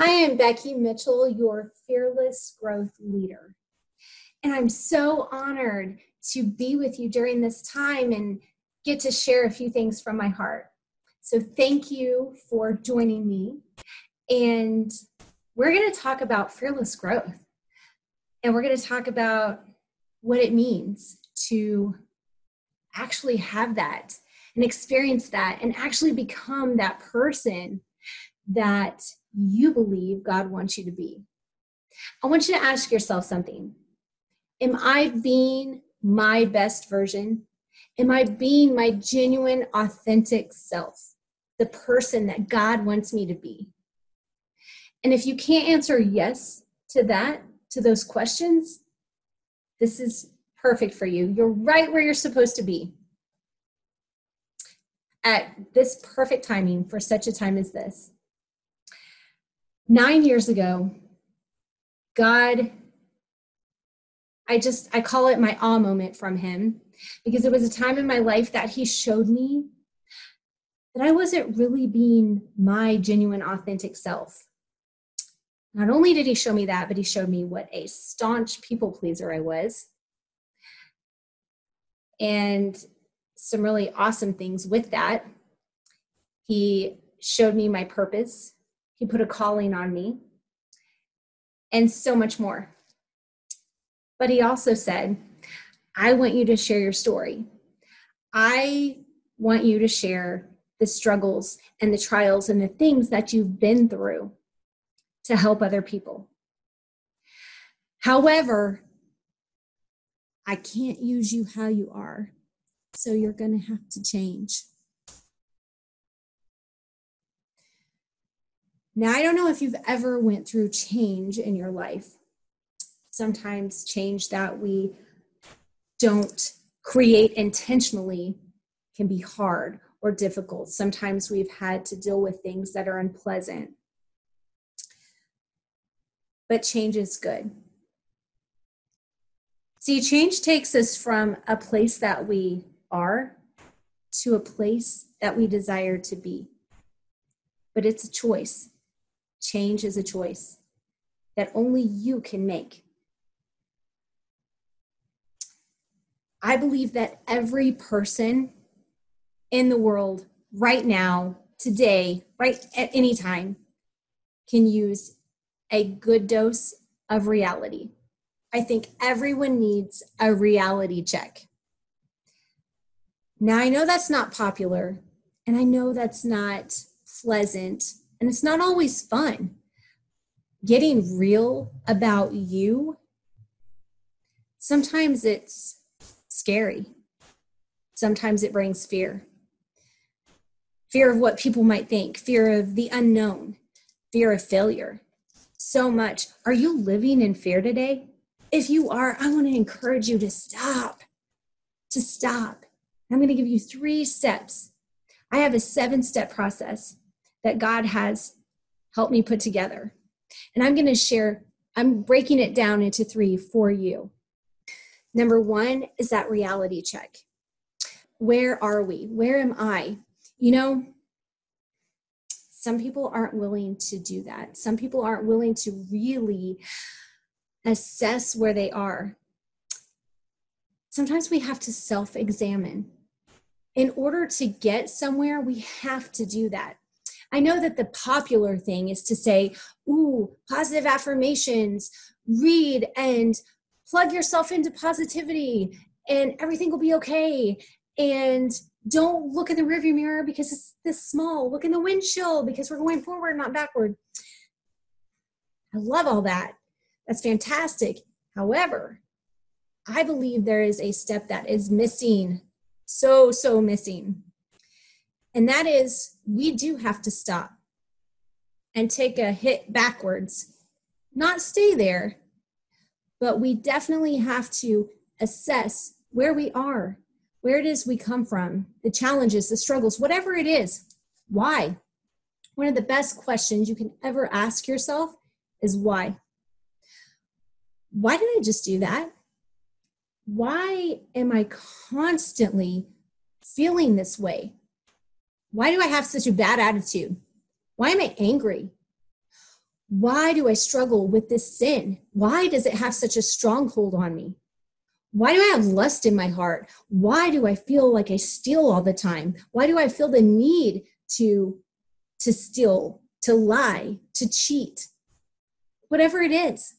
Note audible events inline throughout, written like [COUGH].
Hi, I'm Becky Mitchell, your fearless growth leader. And I'm so honored to be with you during this time and get to share a few things from my heart. So, thank you for joining me. And we're going to talk about fearless growth. And we're going to talk about what it means to actually have that and experience that and actually become that person that you believe God wants you to be. I want you to ask yourself something Am I being my best version? Am I being my genuine, authentic self, the person that God wants me to be? And if you can't answer yes to that, to those questions, this is perfect for you. You're right where you're supposed to be at this perfect timing for such a time as this nine years ago, God, I just, I call it my awe moment from Him because it was a time in my life that He showed me that I wasn't really being my genuine, authentic self. Not only did He show me that, but He showed me what a staunch people pleaser I was. And some really awesome things with that. He showed me my purpose he put a calling on me, and so much more. But he also said, I want you to share your story. I want you to share the struggles and the trials and the things that you've been through to help other people. However, I can't use you how you are, so you're going to have to change. Now, I don't know if you've ever went through change in your life. Sometimes change that we don't create intentionally can be hard or difficult. Sometimes we've had to deal with things that are unpleasant. But change is good. See, change takes us from a place that we are to a place that we desire to be. But it's a choice. Change is a choice that only you can make. I believe that every person in the world right now, today, right at any time, can use a good dose of reality. I think everyone needs a reality check. Now, I know that's not popular, and I know that's not pleasant and it's not always fun. Getting real about you, sometimes it's scary. Sometimes it brings fear fear of what people might think, fear of the unknown, fear of failure. So much. Are you living in fear today? If you are, I want to encourage you to stop. To stop. I'm going to give you three steps. I have a seven step process that God has helped me put together. And I'm going to share, I'm breaking it down into three for you. Number one is that reality check. Where are we? Where am I? You know, some people aren't willing to do that. Some people aren't willing to really assess where they are. Sometimes we have to self examine. In order to get somewhere, we have to do that. I know that the popular thing is to say, ooh, positive affirmations, read and plug yourself into positivity and everything will be okay. and don't look in the rearview mirror because it's this small. Look in the windshield because we're going forward, not backward. I love all that. That's fantastic. However, I believe there is a step that is missing, so, so missing. And that is we do have to stop and take a hit backwards, not stay there, but we definitely have to assess where we are, where it is we come from, the challenges, the struggles, whatever it is. Why? One of the best questions you can ever ask yourself is why? Why did I just do that? Why am I constantly feeling this way? Why do I have such a bad attitude? Why am I angry? Why do I struggle with this sin? Why does it have such a stronghold on me? Why do I have lust in my heart? Why do I feel like I steal all the time? Why do I feel the need to to steal, to lie, to cheat? Whatever it is.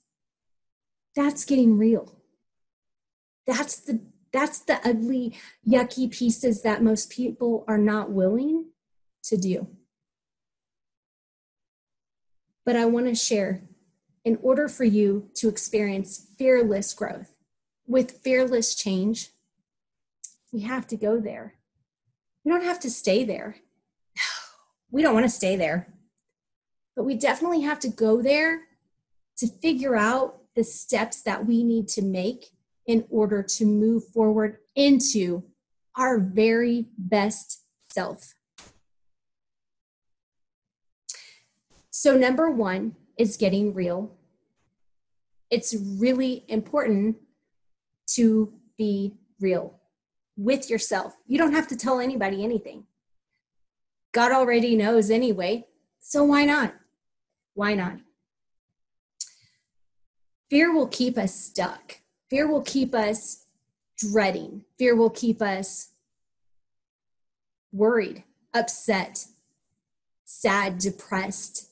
That's getting real. That's the that's the ugly yucky pieces that most people are not willing to do. But I want to share in order for you to experience fearless growth with fearless change, we have to go there. We don't have to stay there. [SIGHS] We don't want to stay there. But we definitely have to go there to figure out the steps that we need to make in order to move forward into our very best self. So, number one is getting real. It's really important to be real with yourself. You don't have to tell anybody anything. God already knows anyway, so why not? Why not? Fear will keep us stuck. Fear will keep us dreading. Fear will keep us worried, upset, sad, depressed,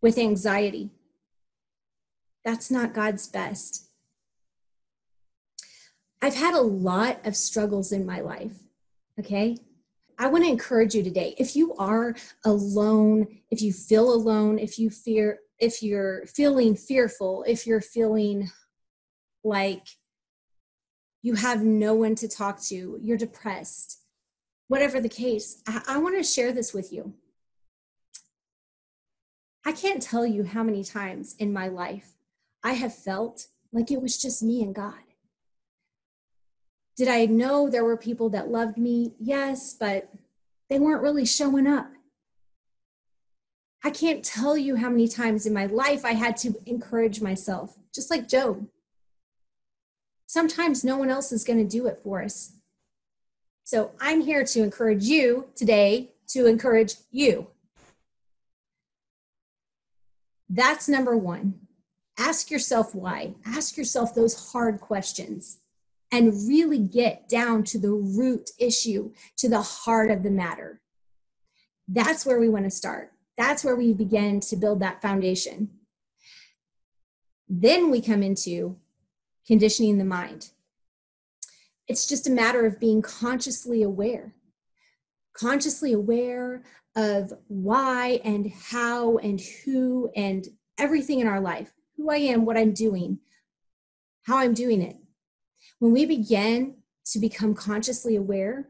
with anxiety. That's not God's best. I've had a lot of struggles in my life. Okay. I want to encourage you today. If you are alone, if you feel alone, if you fear, if you're feeling fearful, if you're feeling like you have no one to talk to, you're depressed, whatever the case, I, I want to share this with you. I can't tell you how many times in my life I have felt like it was just me and God. Did I know there were people that loved me? Yes, but they weren't really showing up. I can't tell you how many times in my life I had to encourage myself, just like Job. Sometimes no one else is going to do it for us. So I'm here to encourage you today to encourage you. That's number one. Ask yourself why. Ask yourself those hard questions and really get down to the root issue, to the heart of the matter. That's where we want to start. That's where we begin to build that foundation. Then we come into conditioning the mind. It's just a matter of being consciously aware, consciously aware of why and how and who and everything in our life who I am, what I'm doing, how I'm doing it. When we begin to become consciously aware,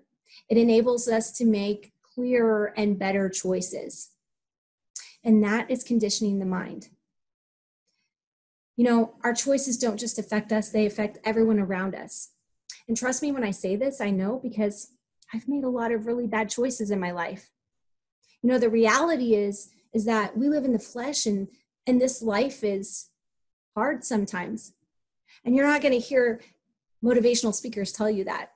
it enables us to make clearer and better choices. And that is conditioning the mind. You know, our choices don't just affect us, they affect everyone around us. And trust me when I say this, I know because I've made a lot of really bad choices in my life. You know, the reality is is that we live in the flesh and and this life is hard sometimes. And you're not going to hear motivational speakers tell you that.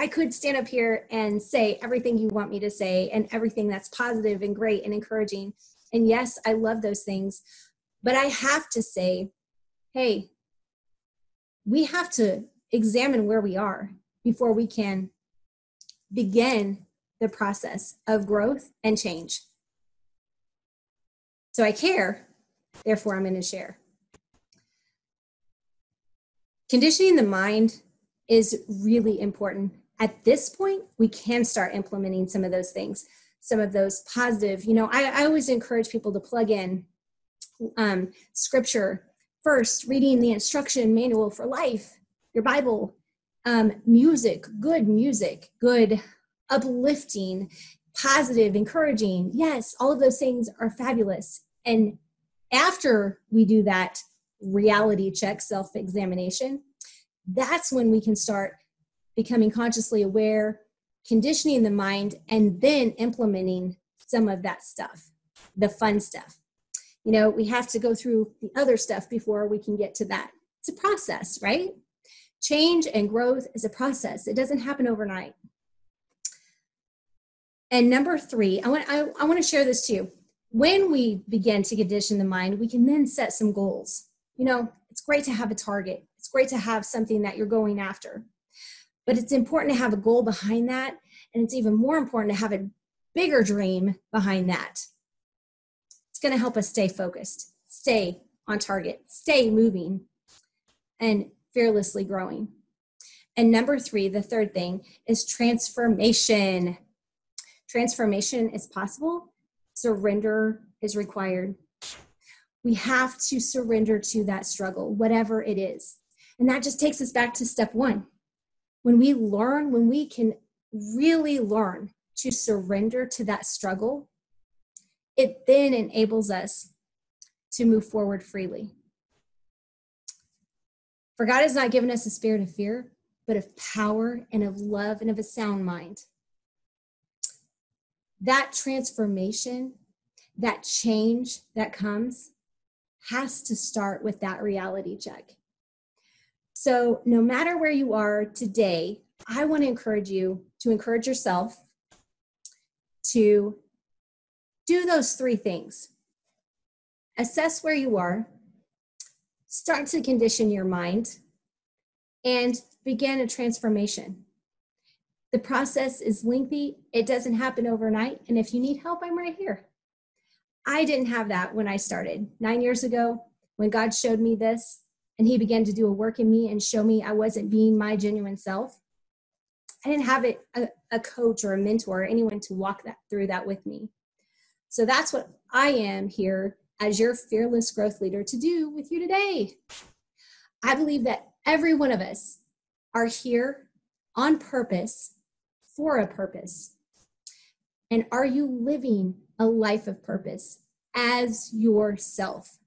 I could stand up here and say everything you want me to say and everything that's positive and great and encouraging. And yes, I love those things. But I have to say, hey, we have to examine where we are before we can begin the process of growth and change. So I care, therefore, I'm going to share. Conditioning the mind is really important. at this point, we can start implementing some of those things, some of those positive. You know, I, I always encourage people to plug in um, scripture first, reading the instruction manual for life, your Bible, um, music, good music, good, uplifting, positive, encouraging. Yes, all of those things are fabulous. And after we do that reality check, self examination, that's when we can start becoming consciously aware, conditioning the mind, and then implementing some of that stuff, the fun stuff. You know, we have to go through the other stuff before we can get to that. It's a process, right? Change and growth is a process, it doesn't happen overnight. And number three, I want, I, I want to share this too. When we begin to condition the mind, we can then set some goals. You know, it's great to have a target, it's great to have something that you're going after. But it's important to have a goal behind that. And it's even more important to have a bigger dream behind that. It's going to help us stay focused, stay on target, stay moving, and fearlessly growing. And number three, the third thing is transformation. Transformation is possible, surrender is required. We have to surrender to that struggle, whatever it is. And that just takes us back to step one. When we learn, when we can really learn to surrender to that struggle, it then enables us to move forward freely. For God has not given us a spirit of fear, but of power and of love and of a sound mind. That transformation, that change that comes, has to start with that reality check. So, no matter where you are today, I want to encourage you to encourage yourself to do those three things assess where you are, start to condition your mind, and begin a transformation. The process is lengthy, it doesn't happen overnight. And if you need help, I'm right here. I didn't have that when I started nine years ago when God showed me this and He began to do a work in me and show me I wasn't being my genuine self. I didn't have a, a coach or a mentor or anyone to walk that through that with me. So that's what I am here as your fearless growth leader to do with you today. I believe that every one of us are here on purpose for a purpose. And are you living a life of purpose as yourself,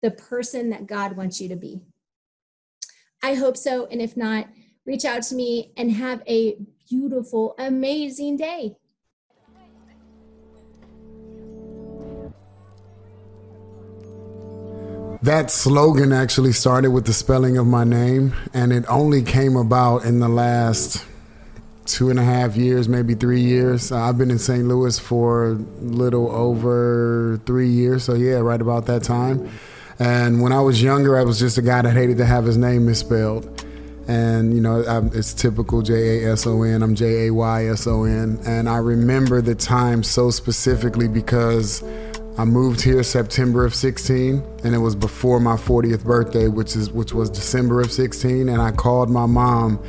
the person that God wants you to be? I hope so. And if not, reach out to me and have a beautiful, amazing day. That slogan actually started with the spelling of my name, and it only came about in the last two and a half years, maybe three years. Uh, I've been in St. Louis for a little over three years, so yeah, right about that time. And when I was younger, I was just a guy that hated to have his name misspelled. And, you know, I'm, it's typical J A S O N. I'm J A Y S O N. And I remember the time so specifically because I moved here September of 16, and it was before my 40th birthday, which is which was December of 16. And I called my mom,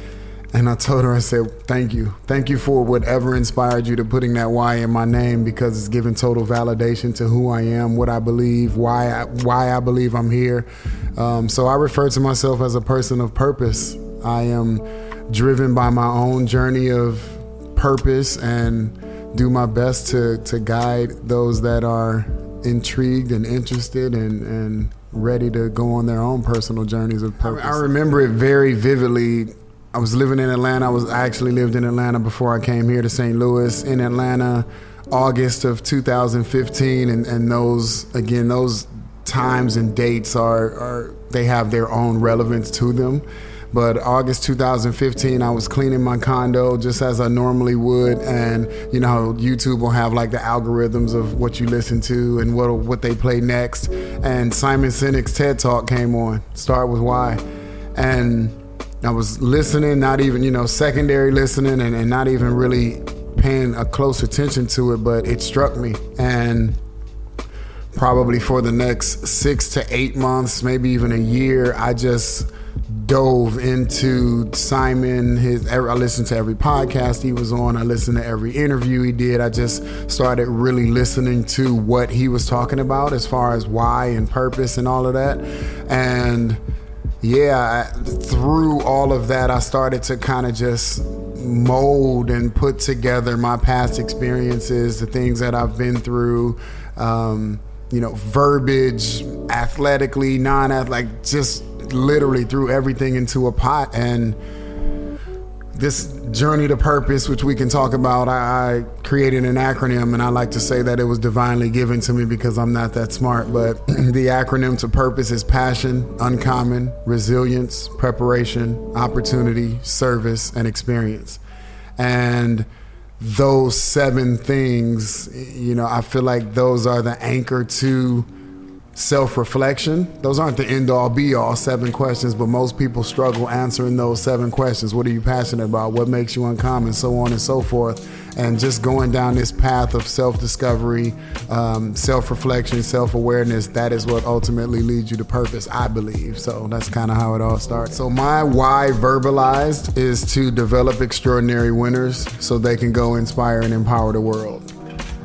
and I told her, I said, "Thank you, thank you for whatever inspired you to putting that Y in my name because it's given total validation to who I am, what I believe, why I, why I believe I'm here." Um, so I refer to myself as a person of purpose. I am driven by my own journey of purpose and do my best to to guide those that are intrigued and interested and and ready to go on their own personal journeys of purpose. I, I remember it very vividly. I was living in Atlanta. I was I actually lived in Atlanta before I came here to St. Louis. In Atlanta, August of 2015, and and those again those times and dates are are they have their own relevance to them. But August 2015, I was cleaning my condo just as I normally would, and you know YouTube will have like the algorithms of what you listen to and what what they play next. And Simon Sinek's TED Talk came on. Start with why, and I was listening, not even you know secondary listening, and, and not even really paying a close attention to it, but it struck me and probably for the next six to eight months, maybe even a year, I just dove into Simon. His I listened to every podcast he was on. I listened to every interview he did. I just started really listening to what he was talking about as far as why and purpose and all of that. And yeah, through all of that, I started to kind of just mold and put together my past experiences, the things that I've been through. Um, you know, verbiage, athletically, non-athletic, just literally threw everything into a pot and this journey to purpose, which we can talk about, I, I, created an acronym, and I like to say that it was divinely given to me because I'm not that smart. But [CLEARS THROAT] the acronym to purpose is passion, uncommon, resilience, preparation, opportunity, service, and experience. And those seven things, you know, I feel like those are the anchor to self reflection. Those aren't the end all be all seven questions, but most people struggle answering those seven questions. What are you passionate about? What makes you uncommon? So on and so forth. And just going down this path of self discovery, um, self reflection, self awareness, that is what ultimately leads you to purpose, I believe. So that's kind of how it all starts. So, my why verbalized is to develop extraordinary winners so they can go inspire and empower the world.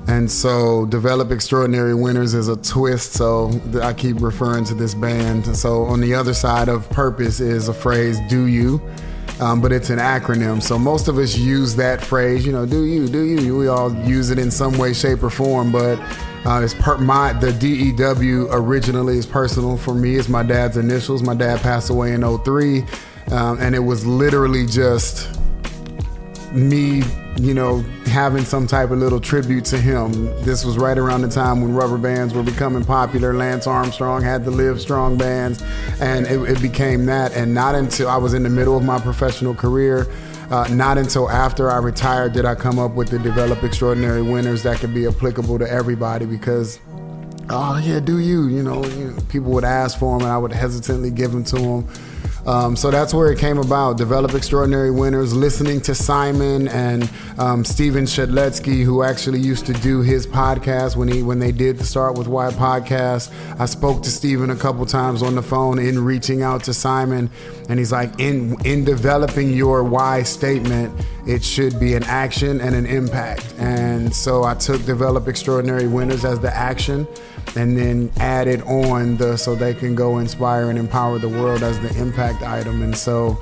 And so, Develop Extraordinary Winners is a twist. So, I keep referring to this band. So, on the other side of purpose is a phrase, do you. Um, but it's an acronym. So, most of us use that phrase, you know, do you, do you. We all use it in some way, shape, or form. But uh, it's per- my the DEW originally is personal for me. It's my dad's initials. My dad passed away in 03. Um, and it was literally just me, you know, having some type of little tribute to him. This was right around the time when rubber bands were becoming popular. Lance Armstrong had the Live Strong bands, and it, it became that. And not until I was in the middle of my professional career. Uh, not until after I retired did I come up with the develop extraordinary winners that could be applicable to everybody because oh yeah do you you know, you know people would ask for them and I would hesitantly give them to them um, so that's where it came about. Develop extraordinary winners. Listening to Simon and um, Stephen Shedletzky, who actually used to do his podcast when he when they did the Start with Why podcast. I spoke to Stephen a couple times on the phone in reaching out to Simon, and he's like, in in developing your why statement, it should be an action and an impact. And so I took Develop Extraordinary Winners as the action and then add it on the so they can go inspire and empower the world as the impact item. And so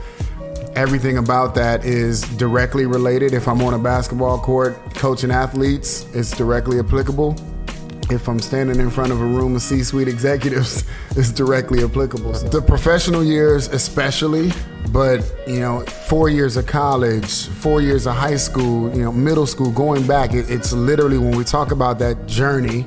everything about that is directly related. If I'm on a basketball court coaching athletes, it's directly applicable. If I'm standing in front of a room of C suite executives, [LAUGHS] it's directly applicable. So the professional years, especially, but you know, four years of college, four years of high school, you know, middle school, going back, it, it's literally when we talk about that journey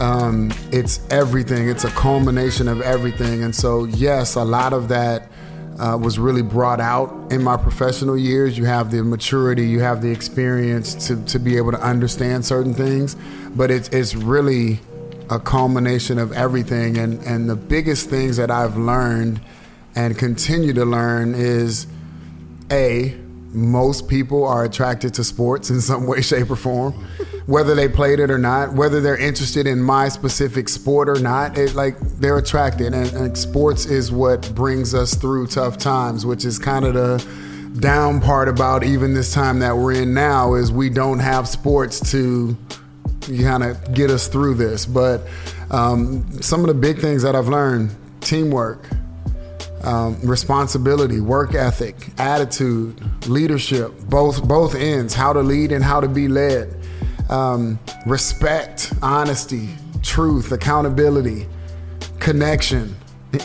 um, it's everything. It's a culmination of everything. And so, yes, a lot of that uh, was really brought out in my professional years. You have the maturity, you have the experience to, to be able to understand certain things, but it's, it's really a culmination of everything. And, and the biggest things that I've learned and continue to learn is A, most people are attracted to sports in some way, [LAUGHS] shape, or form, whether they played it or not, whether they're interested in my specific sport or not. It, like they're attracted, and, and sports is what brings us through tough times, which is kind of the down part about even this time that we're in now is we don't have sports to kind of get us through this. But um, some of the big things that I've learned: teamwork um, responsibility, work ethic, attitude, leadership, both both ends, how to lead and how to be led, um, respect, honesty, truth, accountability, connection,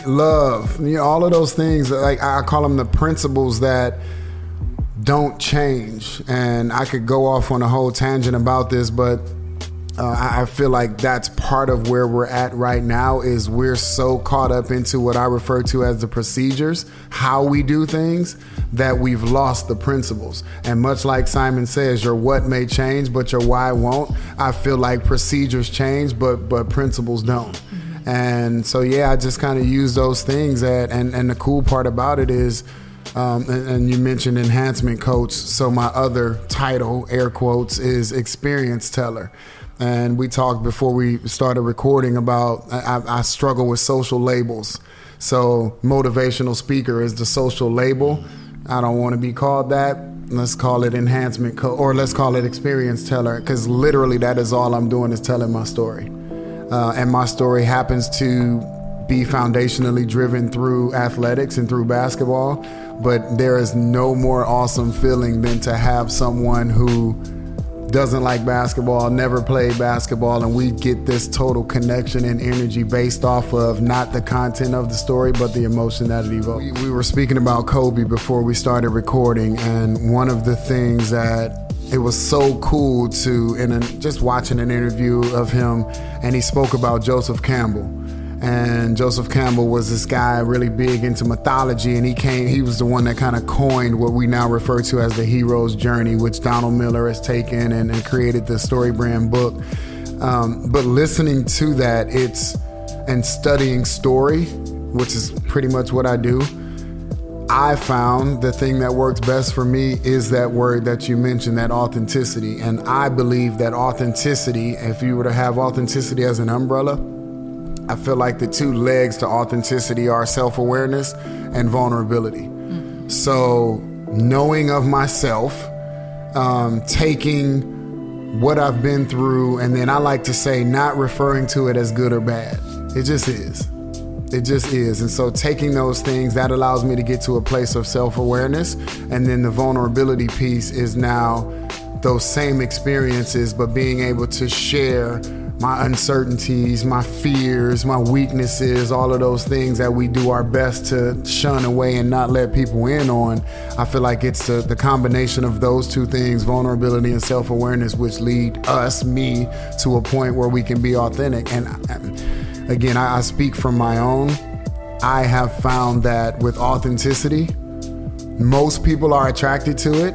love, you know, all of those things. Like I call them the principles that don't change. And I could go off on a whole tangent about this, but uh, I feel like that's part of where we're at right now is we're so caught up into what I refer to as the procedures, how we do things, that we've lost the principles. And much like Simon says, your what may change, but your why won't. I feel like procedures change, but but principles don't. And so yeah, I just kind of use those things. That, and and the cool part about it is. Um, and, and, you mentioned enhancement coach. So my other title, air quotes, is experience teller and we talked before we started recording about I, I, struggle with social labels. So, motivational speaker is the social label. I don't want to be called that. Let's call it enhancement co- or let's call it experience teller because literally that is all I'm doing is telling my story. Uh, and my story happens to be foundationally driven through athletics and through basketball. But there is no more awesome feeling than to have someone who doesn't like basketball, never played basketball, and we get this total connection and energy based off of not the content of the story, but the emotion that it evokes. We, we were speaking about Kobe before we started recording, and one of the things that it was so cool to, in a, just watching an interview of him, and he spoke about Joseph Campbell and Joseph Campbell was this guy really big into mythology, and he came. He was the one that kind of coined what we now refer to as the hero's journey, which Donald Miller has taken and, and created the StoryBrand book. Um, but listening to that, it's and studying story, which is pretty much what I do. I found the thing that works best for me is that word that you mentioned, that authenticity. And I believe that authenticity, if you were to have authenticity as an umbrella, I feel like the two legs to authenticity are self awareness and vulnerability. Mm. So, knowing of myself, um, taking what I've been through, and then I like to say, not referring to it as good or bad. It just is. It just is. And so, taking those things, that allows me to get to a place of self awareness. And then the vulnerability piece is now those same experiences, but being able to share my uncertainties, my fears, my weaknesses, all of those things that we do our best to shun away and not let people in on. I feel like it's the, the combination of those two things, vulnerability and self awareness, which lead us, me, to a point where we can be authentic. And again, I, I speak from my own. I have found that with authenticity, most people are attracted to it,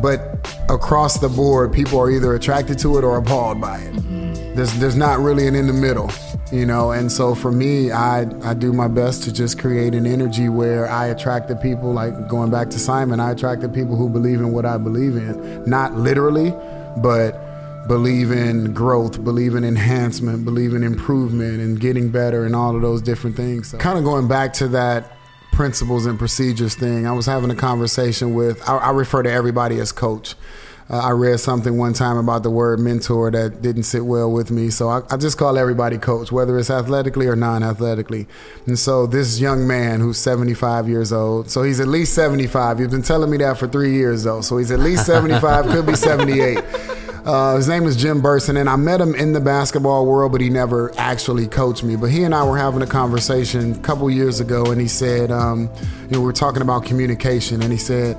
but across the board, people are either attracted to it or appalled by it. Mm-hmm there's there's not really an in the middle you know? And so for me i i do my best to just create an energy where i attract the people like going back to simon i attract the people who believe in what i believe in. Not literally but believe in growth believe in enhancement believe in improvement and getting better and all of those different things. So kind of going back to that principles and procedures thing i was having a conversation with I, I refer to everybody as coach uh, I read something one time about the word mentor that didn't sit well with me. So I, I just call everybody coach, whether it's athletically or non athletically. And so this young man who's 75 years old, so he's at least 75. You've been telling me that for three years, though. So he's at least [LAUGHS] 75, could be 78. Uh, his name is Jim Burson, and I met him in the basketball world, but he never actually coached me. But he and I were having a conversation a couple years ago, and he said, um, you know, we are talking about communication, and he said,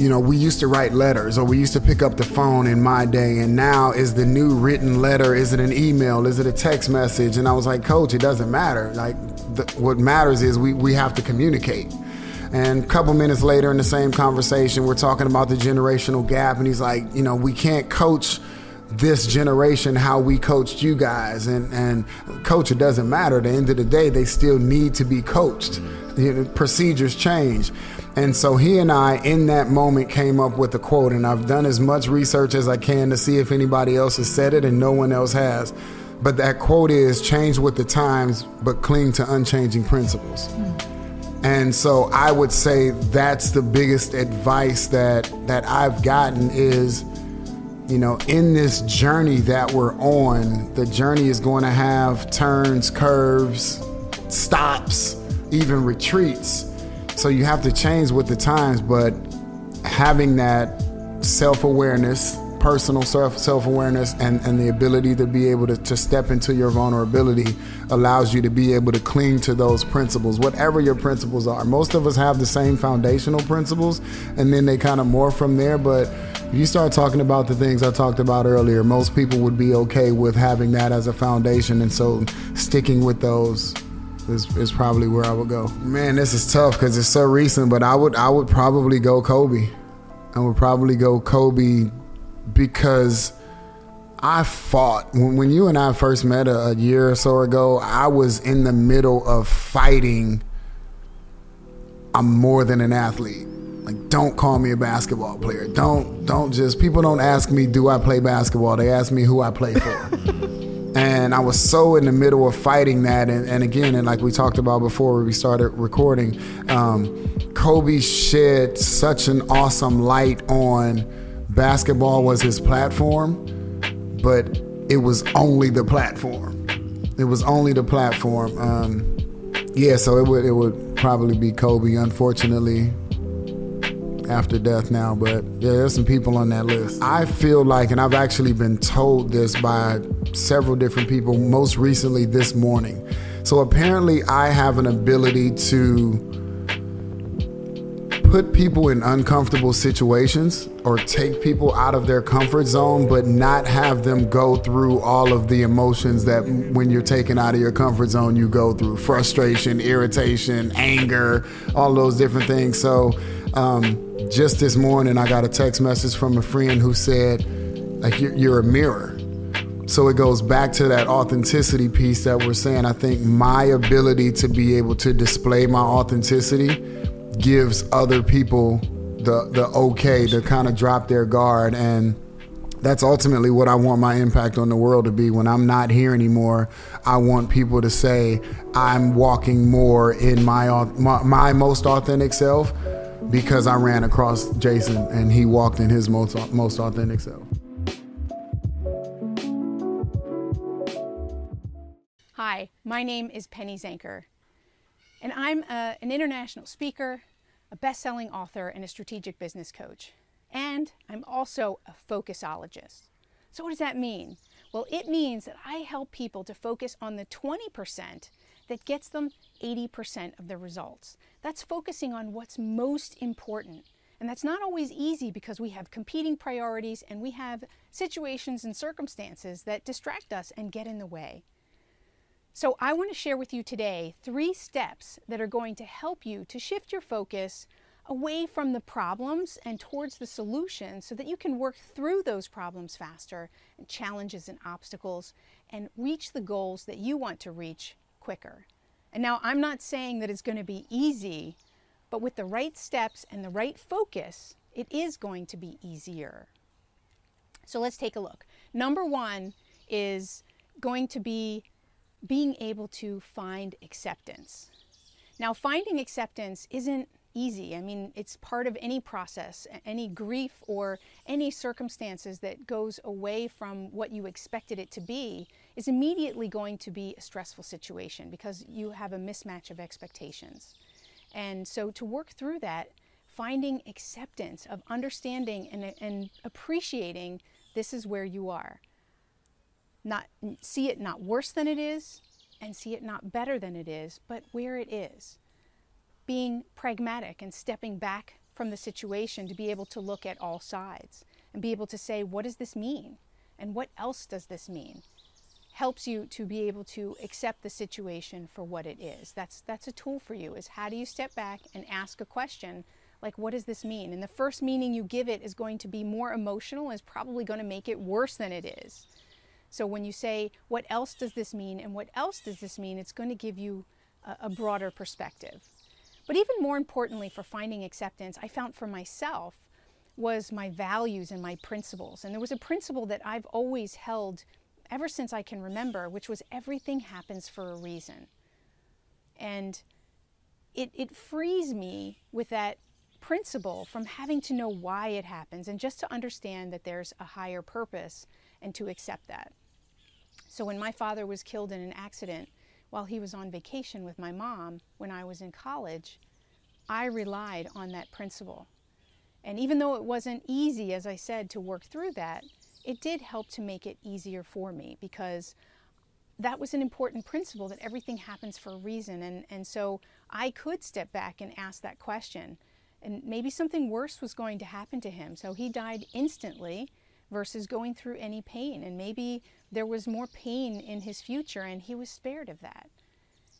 you know, we used to write letters or we used to pick up the phone in my day, and now is the new written letter? Is it an email? Is it a text message? And I was like, Coach, it doesn't matter. Like, the, what matters is we, we have to communicate. And a couple minutes later in the same conversation, we're talking about the generational gap, and he's like, you know, we can't coach this generation how we coached you guys and and coach it doesn't matter at the end of the day they still need to be coached mm-hmm. you know, procedures change and so he and I, in that moment, came up with a quote. And I've done as much research as I can to see if anybody else has said it, and no one else has. But that quote is change with the times, but cling to unchanging principles. And so I would say that's the biggest advice that that I've gotten is you know, in this journey that we're on, the journey is going to have turns, curves, stops, even retreats. So you have to change with the times, but having that self awareness, personal self awareness, and, and the ability to be able to, to step into your vulnerability allows you to be able to cling to those principles, whatever your principles are. Most of us have the same foundational principles, and then they kind of morph from there. But if you start talking about the things I talked about earlier, most people would be okay with having that as a foundation. And so sticking with those is, is probably where I would go. Man, this is tough because it's so recent, but I would I would probably go Kobe. I would probably go Kobe because I fought when, when you and I first met a, a year or so ago. I was in the middle of fighting. I'm more than an athlete. Like, don't call me a basketball player. Don't don't just people don't ask me do I play basketball. They ask me who I play for. [LAUGHS] And I was so in the middle of fighting that. And, and again, and like we talked about before we started recording, um, Kobe shed such an awesome light on basketball was his platform, but it was only the platform. It was only the platform. Um, yeah, so it would it would probably be Kobe. Unfortunately, after death now, but yeah, there's some people on that list. I feel like, and I've actually been told this by several different people, most recently this morning. So apparently, I have an ability to put people in uncomfortable situations or take people out of their comfort zone, but not have them go through all of the emotions that when you're taken out of your comfort zone, you go through frustration, irritation, anger, all those different things. So, um, just this morning, I got a text message from a friend who said, like, you're, you're a mirror. So it goes back to that authenticity piece that we're saying. I think my ability to be able to display my authenticity gives other people the the okay to kind of drop their guard and that's ultimately what I want my impact on the world to be. When I'm not here anymore, I want people to say I'm walking more in my my, my most authentic self because I ran across Jayson and he walked in his most most authentic self. Hi, my name is Penny Zenker, and I'm a, an international speaker, a best selling author, and a strategic business coach. And I'm also a focusologist. So, what does that mean? Well, it means that I help people to focus on the 20% that gets them 80% of the results. That's focusing on what's most important. And that's not always easy because we have competing priorities and we have situations and circumstances that distract us and get in the way. So, I want to share with you today three steps that are going to help you to shift your focus away from the problems and towards the solutions so that you can work through those problems faster and challenges and obstacles and reach the goals that you want to reach quicker. And now I'm not saying that it's going to be easy, but with the right steps and the right focus, it is going to be easier. So let's take a look. Number one is going to be being able to find acceptance. Now, finding acceptance isn't easy. I mean, it's part of any process, any grief or any circumstances that goes away from what you expected it to be is immediately going to be a stressful situation because you have a mismatch of expectations. And so to work through that, finding acceptance of understanding and, and appreciating this is where you are. Not see it not worse than it is and see it not better than it is, but where it is being pragmatic and stepping back from the situation to be able to look at all sides and be able to say, what does this mean? And what else does this mean? Helps you to be able to accept the situation for what it is. That's, that's a tool for you is how do you step back and ask a question like, what does this mean? And the first meaning you give it is going to be more emotional, is probably going to make it worse than it is. So when you say, what else does this mean? And what else does this mean? It's going to give you a, a broader perspective. But even more importantly for finding acceptance, I found for myself was my values and my principles. And there was a principle that I've always held ever since I can remember, which was everything happens for a reason. And it, it frees me with that principle from having to know why it happens and just to understand that there's a higher purpose and to accept that. So when my father was killed in an accident, while he was on vacation with my mom when I was in college, I relied on that principle. And even though it wasn't easy, as I said, to work through that, it did help to make it easier for me because that was an important principle that everything happens for a reason. And, and so I could step back and ask that question. And maybe something worse was going to happen to him. So he died instantly versus going through any pain. And maybe there was more pain in his future and he was spared of that.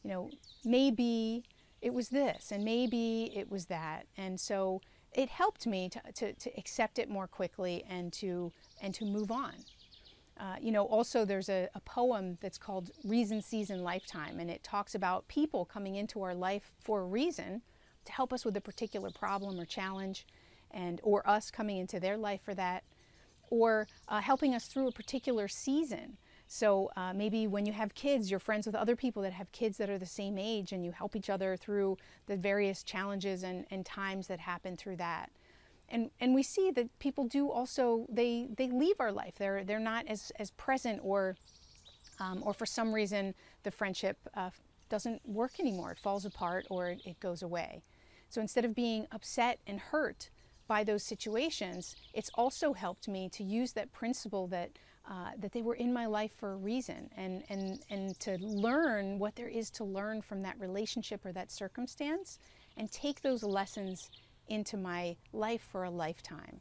You know, maybe it was this and maybe it was that. And so it helped me to, to, to accept it more quickly and to, and to move on. Uh, you know, also there's a, a, poem that's called Reason, Season, Lifetime, and it talks about people coming into our life for a reason to help us with a particular problem or challenge, and or us coming into their life for that or uh, helping us through a particular season. So uh, maybe when you have kids, you're friends with other people that have kids that are the same age, and you help each other through the various challenges and, and times that happen through that. And, and we see that people do also they, they leave our life. They're, they're not as, as present or um, or for some reason the friendship uh, doesn't work anymore. It falls apart or it, it goes away. So instead of being upset and hurt by those situations, it's also helped me to use that principle that uh, that they were in my life for a reason and, and, and to learn what there is to learn from that relationship or that circumstance and take those lessons into my life for a lifetime.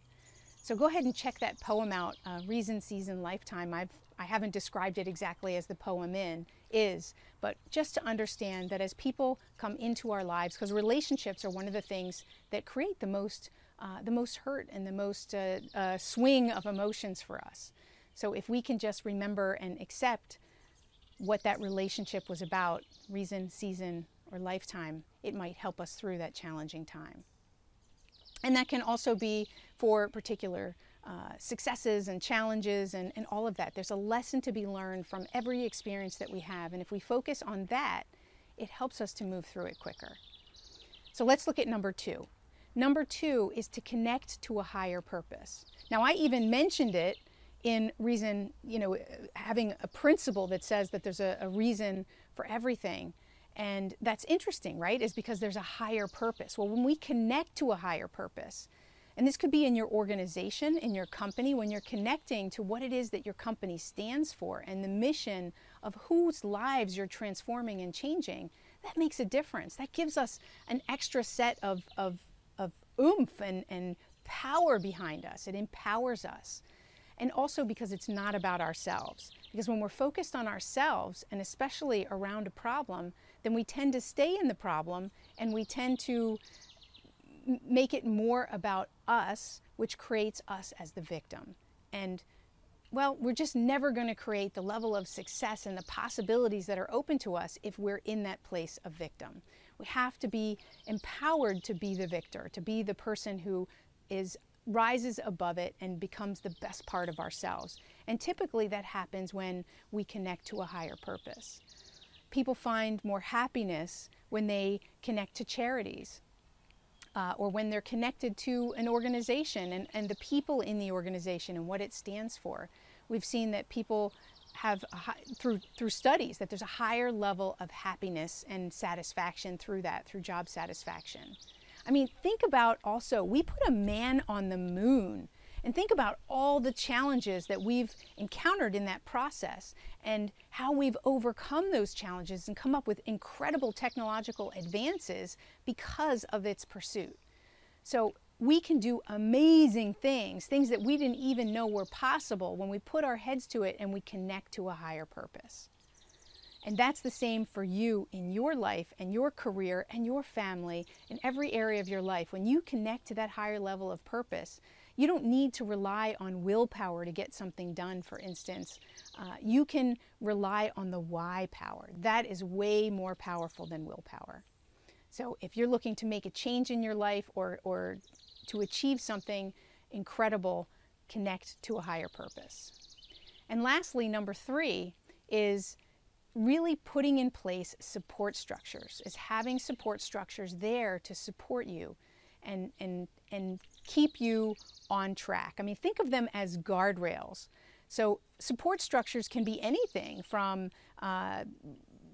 So go ahead and check that poem out, uh, Reason, Season, Lifetime. I've, I haven't described it exactly as the poem in is, but just to understand that as people come into our lives, because relationships are one of the things that create the most, uh, the most hurt and the most uh, uh swing of emotions for us. So if we can just remember and accept what that relationship was about, reason, season, or lifetime, it might help us through that challenging time. And that can also be for particular uh, successes and challenges and, and all of that. There's a lesson to be learned from every experience that we have. And if we focus on that, it helps us to move through it quicker. So let's look at number two. Number two is to connect to a higher purpose. Now, I even mentioned it in reason, you know, having a principle that says that there's a, a, reason for everything. And that's interesting, right? Is because there's a higher purpose. Well, when we connect to a higher purpose, and this could be in your organization, in your company, when you're connecting to what it is that your company stands for and the mission of whose lives you're transforming and changing, that makes a difference. That gives us an extra set of, of, of oomph and, and power behind us. It empowers us and also because it's not about ourselves. Because when we're focused on ourselves, and especially around a problem, then we tend to stay in the problem and we tend to make it more about us, which creates us as the victim. And well, we're just never going to create the level of success and the possibilities that are open to us if we're in that place of victim. We have to be empowered to be the victor, to be the person who is rises above it and becomes the best part of ourselves. And typically that happens when we connect to a higher purpose. People find more happiness when they connect to charities. Uh, or when they're connected to an organization and, and the people in the organization and what it stands for. We've seen that people have high, through through studies that there's a higher level of happiness and satisfaction through that through job satisfaction. I mean, think about also, we put a man on the moon. And think about all the challenges that we've encountered in that process and how we've overcome those challenges and come up with incredible technological advances because of its pursuit. So we can do amazing things, things that we didn't even know were possible when we put our heads to it and we connect to a higher purpose. And that's the same for you in your life and your career and your family in every area of your life. When you connect to that higher level of purpose, you don't need to rely on willpower to get something done, for instance. Uh, you can rely on the why power. That is way more powerful than willpower. So if you're looking to make a change in your life or, or to achieve something incredible, connect to a higher purpose. And lastly, number three is really putting in place support structures is having support structures there to support you and and and keep you on track. I mean, think of them as guardrails. So support structures can be anything from uh,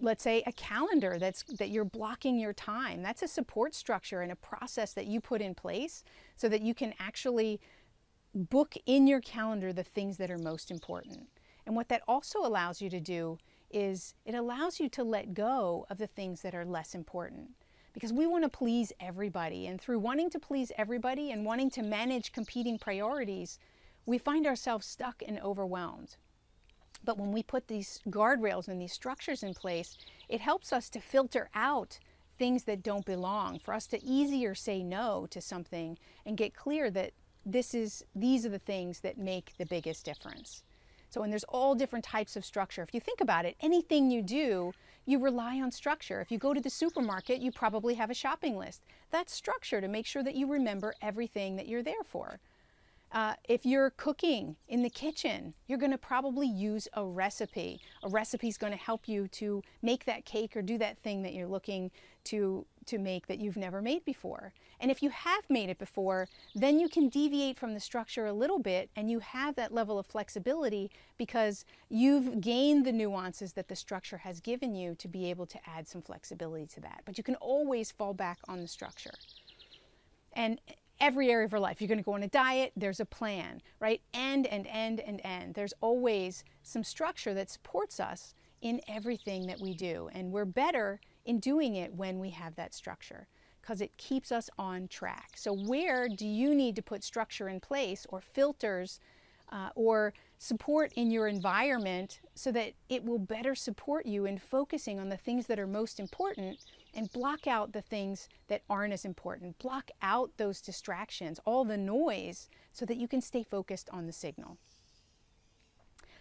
let's say a calendar that's that you're blocking your time that's a support structure and a process that you put in place so that you can actually book in your calendar the things that are most important and what that also allows you to do is it allows you to let go of the things that are less important because we want to please everybody. And through wanting to please everybody and wanting to manage competing priorities, we find ourselves stuck and overwhelmed. But when we put these guardrails and these structures in place, it helps us to filter out things that don't belong, for us to easier say no to something and get clear that this is these are the things that make the biggest difference. So, and there's all different types of structure. If you think about it, anything you do, you rely on structure. If you go to the supermarket, you probably have a shopping list. That's structure to make sure that you remember everything that you're there for. Uh, if you're cooking in the kitchen, you're going to probably use a recipe. A recipe is going to help you to make that cake or do that thing that you're looking to, to make that you've never made before. And if you have made it before, then you can deviate from the structure a little bit and you have that level of flexibility because you've gained the nuances that the structure has given you to be able to add some flexibility to that. But you can always fall back on the structure. And every area of our life. You're going to go on a diet, there's a plan, right? End and end and end. There's always some structure that supports us in everything that we do. And we're better in doing it when we have that structure because it keeps us on track. So, where do you need to put structure in place or filters uh, or support in your environment so that it will better support you in focusing on the things that are most important and block out the things that aren't as important. Block out those distractions, all the noise, so that you can stay focused on the signal.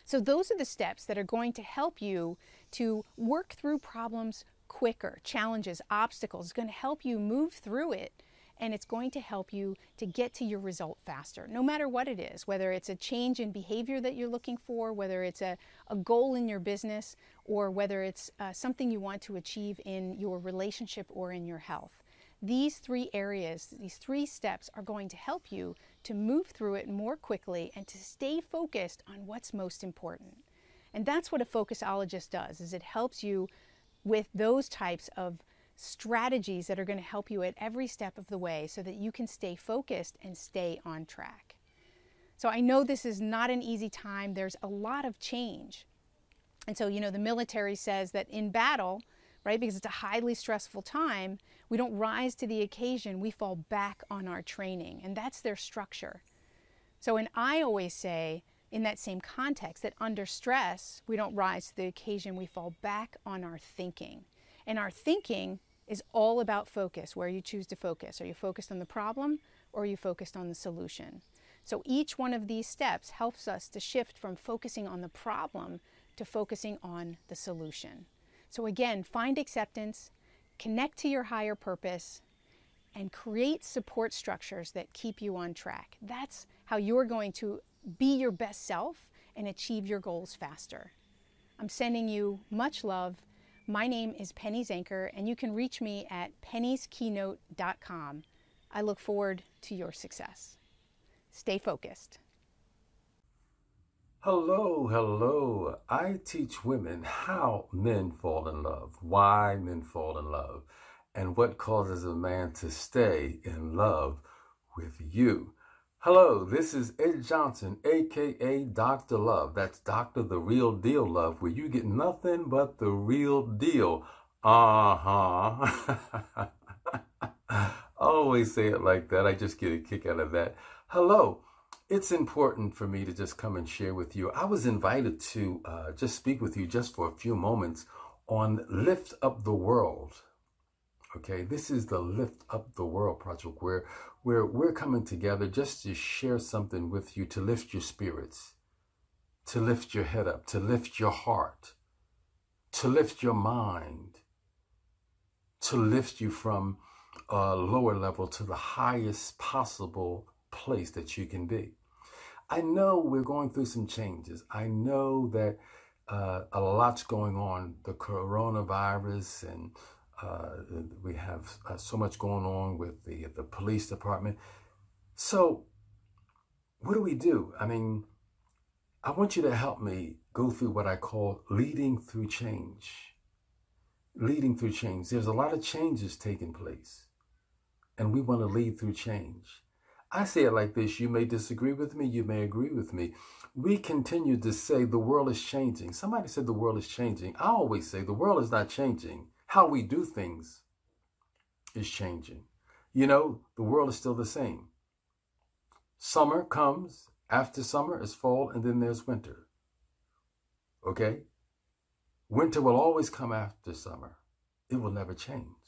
So, those are the steps that are going to help you to work through problems quicker, challenges, obstacles. It's going to help you move through it and it's going to help you to get to your result faster, no matter what it is, whether it's a change in behavior that you're looking for, whether it's a, a goal in your business, or whether it's uh, something you want to achieve in your relationship or in your health. These three areas, these three steps are going to help you to move through it more quickly and to stay focused on what's most important. And that's what a focusologist does is it helps you with those types of strategies that are going to help you at every step of the way so that you can stay focused and stay on track. So I know this is not an easy time. There's a lot of change. And so, you know, the military says that in battle, right, because it's a highly stressful time, we don't rise to the occasion, we fall back on our training. And that's their structure. So, and I always say, in that same context, that under stress, we don't rise to the occasion, we fall back on our thinking. And our thinking is all about focus, where you choose to focus. Are you focused on the problem or are you focused on the solution? So each one of these steps helps us to shift from focusing on the problem to focusing on the solution. So again, find acceptance, connect to your higher purpose, and create support structures that keep you on track. That's how you're going to be your best self and achieve your goals faster. I'm sending you much love my name is Penny Zenker, and you can reach me at pennysKeynote.com. I look forward to your success. Stay focused. Hello, hello. I teach women how men fall in love, why men fall in love, and what causes a man to stay in love with you. Hello, this is Ed Johnson, aka Dr. Love. That's Dr. The Real Deal Love, where you get nothing but the real deal. [LAUGHS] Uh huh. Always say it like that. I just get a kick out of that. Hello. It's important for me to just come and share with you. I was invited to uh, just speak with you just for a few moments on Lift Up the World. Okay, this is the Lift Up the World project where, where we're coming together just to share something with you to lift your spirits, to lift your head up, to lift your heart, to lift your mind, to lift you from a lower level to the highest possible place that you can be. I know we're going through some changes. I know that uh, a lot's going on, the coronavirus and we have uh, so much going on with the the police department. So, what do we do? I mean, I want you to help me go through what I call leading through change. Leading through change. There's a lot of changes taking place, and we want to lead through change. I say it like this you may disagree with me, you may agree with me. We continue to say the world is changing. Somebody said the world is changing. I always say the world is not changing how we do things is changing. You know, the world is still the same. Summer comes, after summer is fall, and then there's winter. Okay? Winter will always come after summer. It will never change.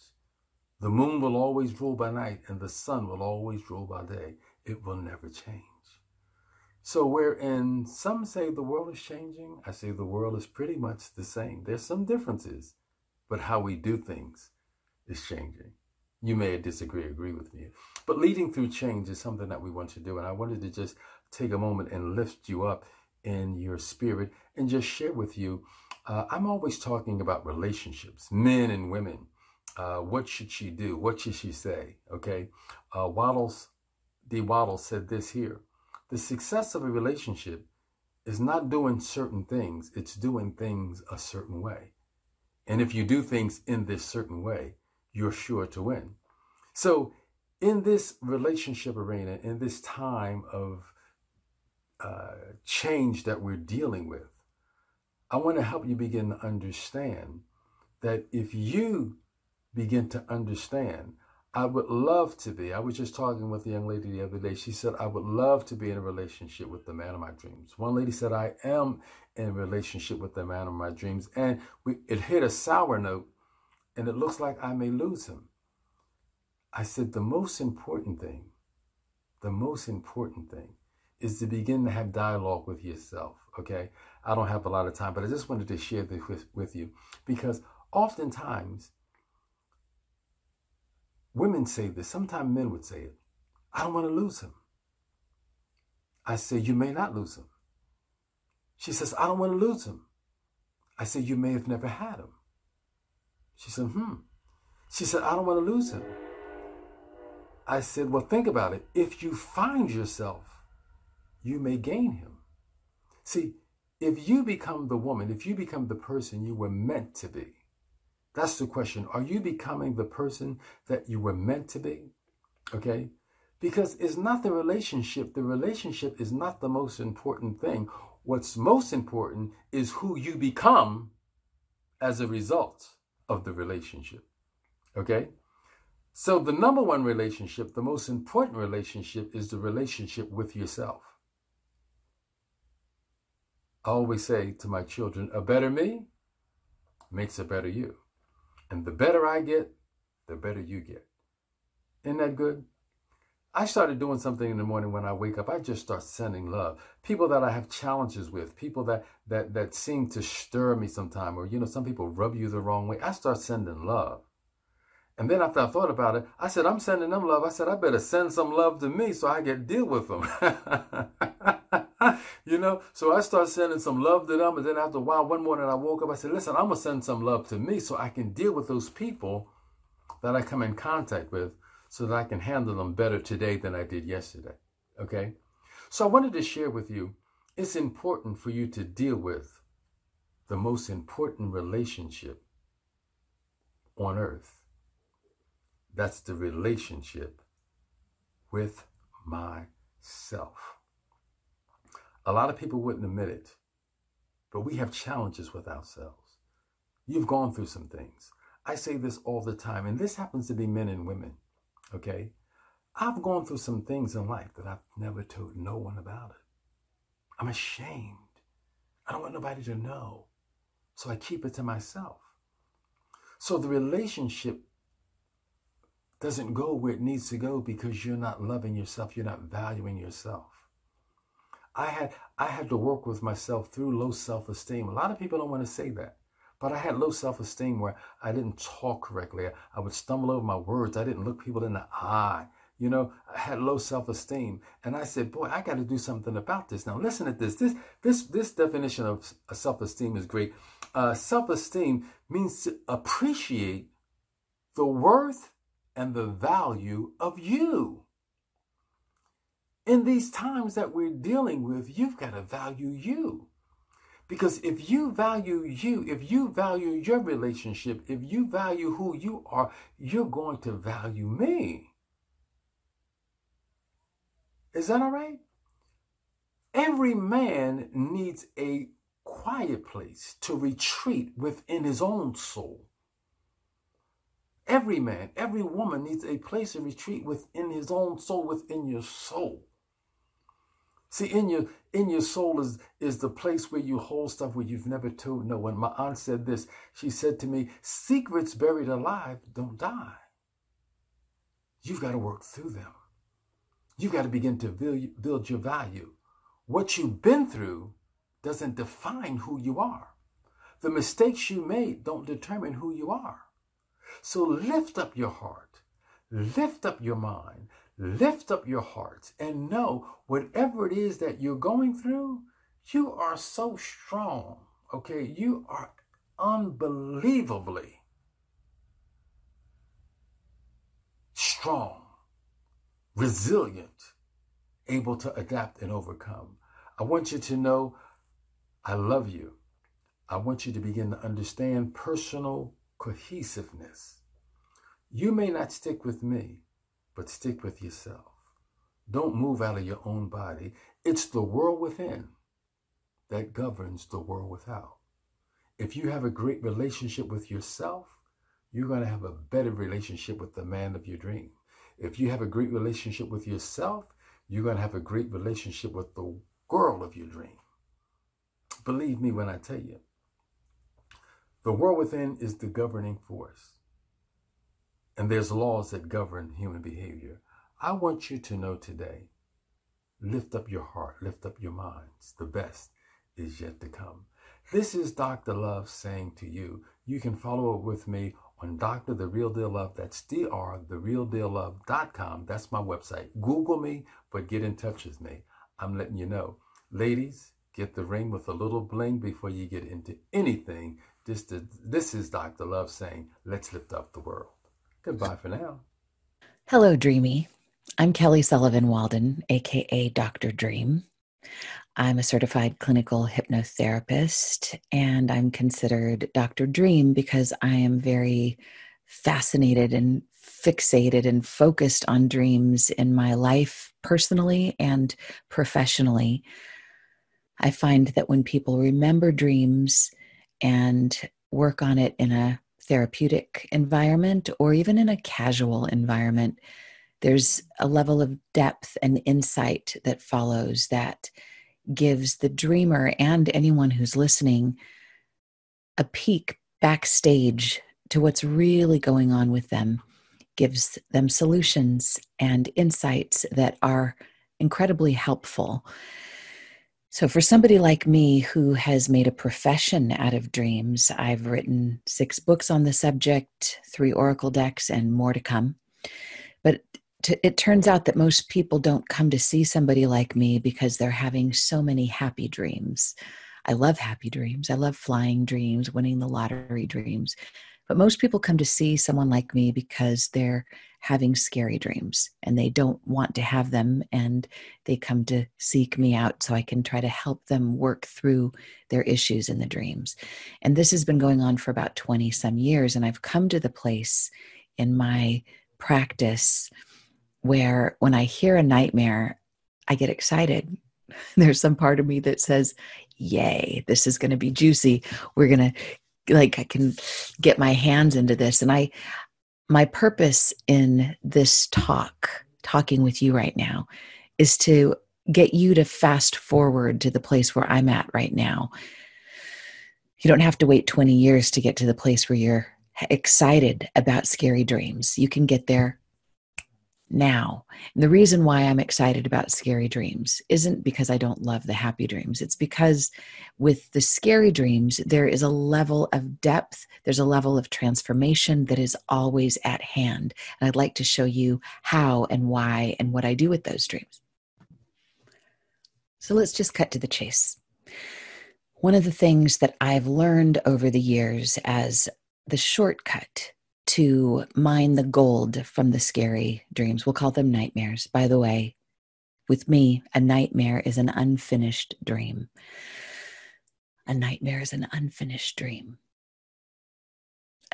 The moon will always rule by night, and the sun will always rule by day. It will never change. So, wherein some say the world is changing, I say the world is pretty much the same. There's some differences but how we do things is changing. You may disagree, agree with me. But leading through change is something that we want to do. And I wanted to just take a moment and lift you up in your spirit and just share with you. Uh, I'm always talking about relationships, men and women. Uh, what should she do? What should she say? Okay. Uh, Wattles, D. Wattles said this here. The success of a relationship is not doing certain things, it's doing things a certain way. And if you do things in this certain way, you're sure to win. So, in this relationship arena, in this time of uh, change that we're dealing with, I want to help you begin to understand that if you begin to understand, I would love to be. I was just talking with a young lady the other day. She said, I would love to be in a relationship with the man of my dreams. One lady said, I am in a relationship with the man of my dreams. And we, it hit a sour note, and it looks like I may lose him. I said, the most important thing, the most important thing is to begin to have dialogue with yourself. Okay. I don't have a lot of time, but I just wanted to share this with, with you because oftentimes women say this, sometimes men would say it. I don't want to lose him. I say, You may not lose him. She says, I don't want to lose him. I said, You may have never had him. She said, Hmm. She said, I don't want to lose him. I said, Well, think about it. If you find yourself, you may gain him. See, if you become the woman, if you become the person you were meant to be, that's the question. Are you becoming the person that you were meant to be? Okay? Because it's not the relationship. The relationship is not the most important thing. What's most important is who you become as a result of the relationship. Okay? So, the number one relationship, the most important relationship, is the relationship with yourself. I always say to my children, a better me makes a better you. And the better I get, the better you get. Isn't that good? I started doing something in the morning when I wake up. I just start sending love. People that I have challenges with, people that that that seem to stir me sometime, or you know, some people rub you the wrong way. I start sending love. And then after I thought about it, I said, I'm sending them love. I said, I better send some love to me so I can deal with them. [LAUGHS] you know, so I start sending some love to them. And then after a while, one morning I woke up, I said, listen, I'm going to send some love to me so I can deal with those people that I come in contact with so that I can handle them better today than I did yesterday. Okay? So I wanted to share with you it's important for you to deal with the most important relationship on earth that's the relationship with myself. A lot of people wouldn't admit it, but we have challenges with ourselves. You've gone through some things. I say this all the time, and this happens to be men and women, okay? I've gone through some things in life that I've never told no one about it. I'm ashamed. I don't want nobody to know. So I keep it to myself. So the relationship doesn't go where it needs to go because you're not loving yourself, you're not valuing yourself. I had I had to work with myself through low self-esteem. A lot of people don't want to say that. But I had low self-esteem where I didn't talk correctly. I would stumble over my words. I didn't look people in the eye. You know, I had low self-esteem. And I said, boy, I got to do something about this. Now listen to this. This this this definition of self-esteem is great. Uh, self-esteem means to appreciate the worth and the value of you. In these times that we're dealing with, you've got to value you. Because if you value you, if you value your relationship, if you value who you are, you're going to value me. Is that all right? Every man needs a quiet place to retreat within his own soul. Every man, every woman needs a place of retreat within his own soul, within your soul. See, in your in your soul is is the place where you hold stuff where you've never told no one. My aunt said this. She said to me, "Secrets buried alive don't die. You've got to work through them. You've got to begin to build, build your value. What you've been through doesn't define who you are. The mistakes you made don't determine who you are. So lift up your heart, lift up your mind, lift up your hearts and know whatever it is that you're going through, you are so strong. Okay, you are unbelievably strong, resilient, able to adapt and overcome. I want you to know I love you. I want you to begin to understand personal cohesiveness. You may not stick with me, but stick with yourself. Don't move out of your own body. It's the world within that governs the world without. If you have a great relationship with yourself, you're going to have a better relationship with the man of your dream. If you have a great relationship with yourself, you're going to have a great relationship with the girl of your dream. Believe me when I tell you, the world within is the governing force. And there's laws that govern human behavior. I want you to know today lift up your heart, lift up your minds. The best is yet to come. This is Dr. Love saying to you, you can follow up with me on Dr. The Real Deal Love. That's drtherealdeallove.com. That's my website. Google me, but get in touch with me. I'm letting you know. Ladies, get the ring with a little bling before you get into anything. This, this is Dr. Love saying, let's lift up the world. Goodbye for now. Hello, Dreamy. I'm Kelly Sullivan Walden, aka Dr. Dream. I'm a certified clinical hypnotherapist, and I'm considered Dr. Dream because I am very fascinated and fixated and focused on dreams in my life personally and professionally. I find that when people remember dreams and work on it in a therapeutic environment or even in a casual environment, there's a level of depth and insight that follows that gives the dreamer and anyone who's listening a peek backstage to what's really going on with them, gives them solutions and insights that are incredibly helpful. So, for somebody like me who has made a profession out of dreams, I've written six books on the subject, three oracle decks, and more to come. But to, it turns out that most people don't come to see somebody like me because they're having so many happy dreams. I love happy dreams. I love flying dreams, winning the lottery dreams. But most people come to see someone like me because they're having scary dreams and they don't want to have them and they come to seek me out so I can try to help them work through their issues in the dreams. And this has been going on for about 20 some years. And I've come to the place in my practice where when I hear a nightmare, I get excited. [LAUGHS] There's some part of me that says, Yay, this is going to be juicy. We're going to like I can get my hands into this and I my purpose in this talk talking with you right now is to get you to fast forward to the place where I'm at right now. You don't have to wait 20 years to get to the place where you're excited about scary dreams. You can get there now. And the reason why I'm excited about scary dreams isn't because I don't love the happy dreams. It's because with the scary dreams, there is a level of depth, there's a level of transformation that is always at hand. And I'd like to show you how and why and what I do with those dreams. So let's just cut to the chase. One of the things that I've learned over the years as the shortcut to mine the gold from the scary dreams. We'll call them nightmares. By the way, with me, a nightmare is an unfinished dream. A nightmare is an unfinished dream.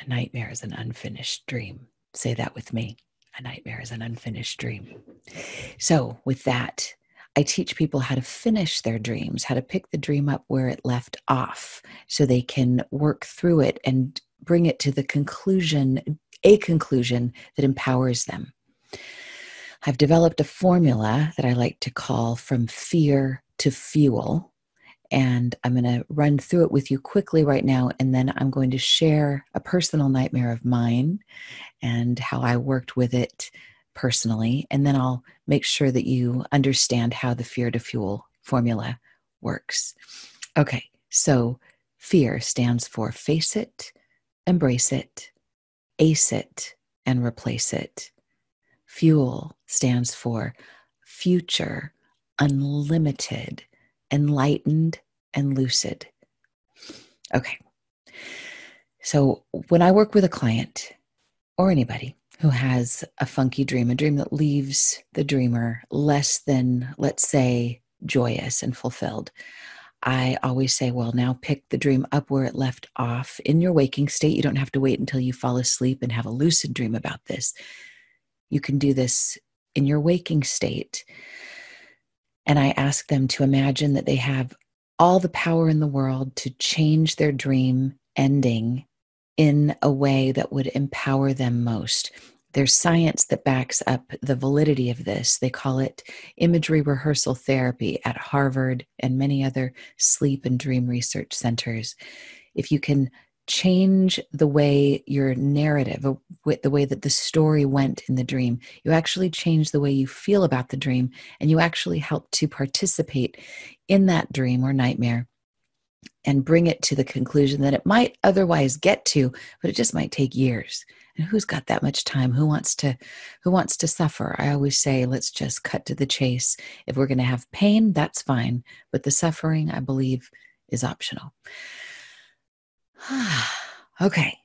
A nightmare is an unfinished dream. Say that with me. A nightmare is an unfinished dream. So, with that, I teach people how to finish their dreams, how to pick the dream up where it left off so they can work through it and bring it to the conclusion, a conclusion that empowers them. I've developed a formula that I like to call from fear to fuel. And I'm going to run through it with you quickly right now. And then I'm going to share a personal nightmare of mine and how I worked with it personally. And then I'll make sure that you understand how the fear to fuel formula works. Okay, so fear stands for face it, embrace it, ace it, and replace it. Fuel stands for future, unlimited, enlightened, and lucid. Okay. So when I work with a client or anybody who has a funky dream, a dream that leaves the dreamer less than, let's say, joyous and fulfilled, I always say, well, now pick the dream up where it left off in your waking state. You don't have to wait until you fall asleep and have a lucid dream about this. You can do this in your waking state. And I ask them to imagine that they have all the power in the world to change their dream ending in a way that would empower them most. There's science that backs up the validity of this. They call it imagery rehearsal therapy at Harvard and many other sleep and dream research centers. If you can change the way your narrative, uh, the way that the story went in the dream, you actually change the way you feel about the dream, and you actually help to participate in that dream or nightmare and bring it to the conclusion that it might otherwise get to, but it just might take years and who's got that much time? Who wants to who wants to suffer? I always say let's just cut to the chase. If we're going to have pain that's fine but the suffering i believe is optional. [SIGHS] Okay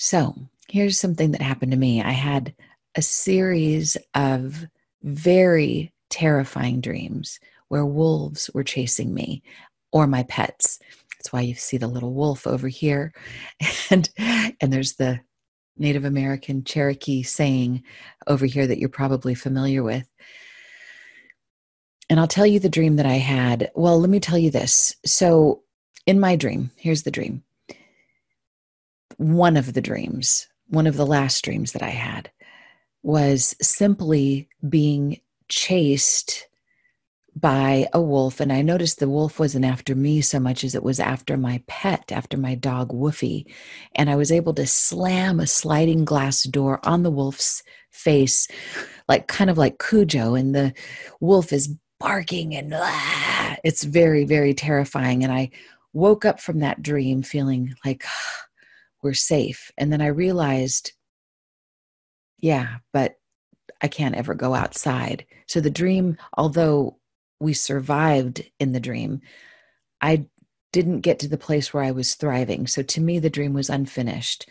so here's something that happened to me. I had a series of very terrifying dreams where wolves were chasing me or my pets. That's why you see the little wolf over here. [LAUGHS] And and there's the Native American Cherokee saying over here that you're probably familiar with. And I'll tell you the dream that I had. Well, let me tell you this. So, in my dream, here's the dream. One of the dreams, one of the last dreams that I had, was simply being chased by a wolf and i noticed the wolf wasn't after me so much as it was after my pet after my dog woofy. And i was able to slam a sliding glass door on the wolf's face like kind of like cujo and the wolf is barking and ah, it's very very terrifying. And i woke up from that dream feeling like ah, we're safe. And then i realized yeah but I can't ever go outside. So the dream, although we survived in the dream, I didn't get to the place where I was thriving. So to me, the dream was unfinished.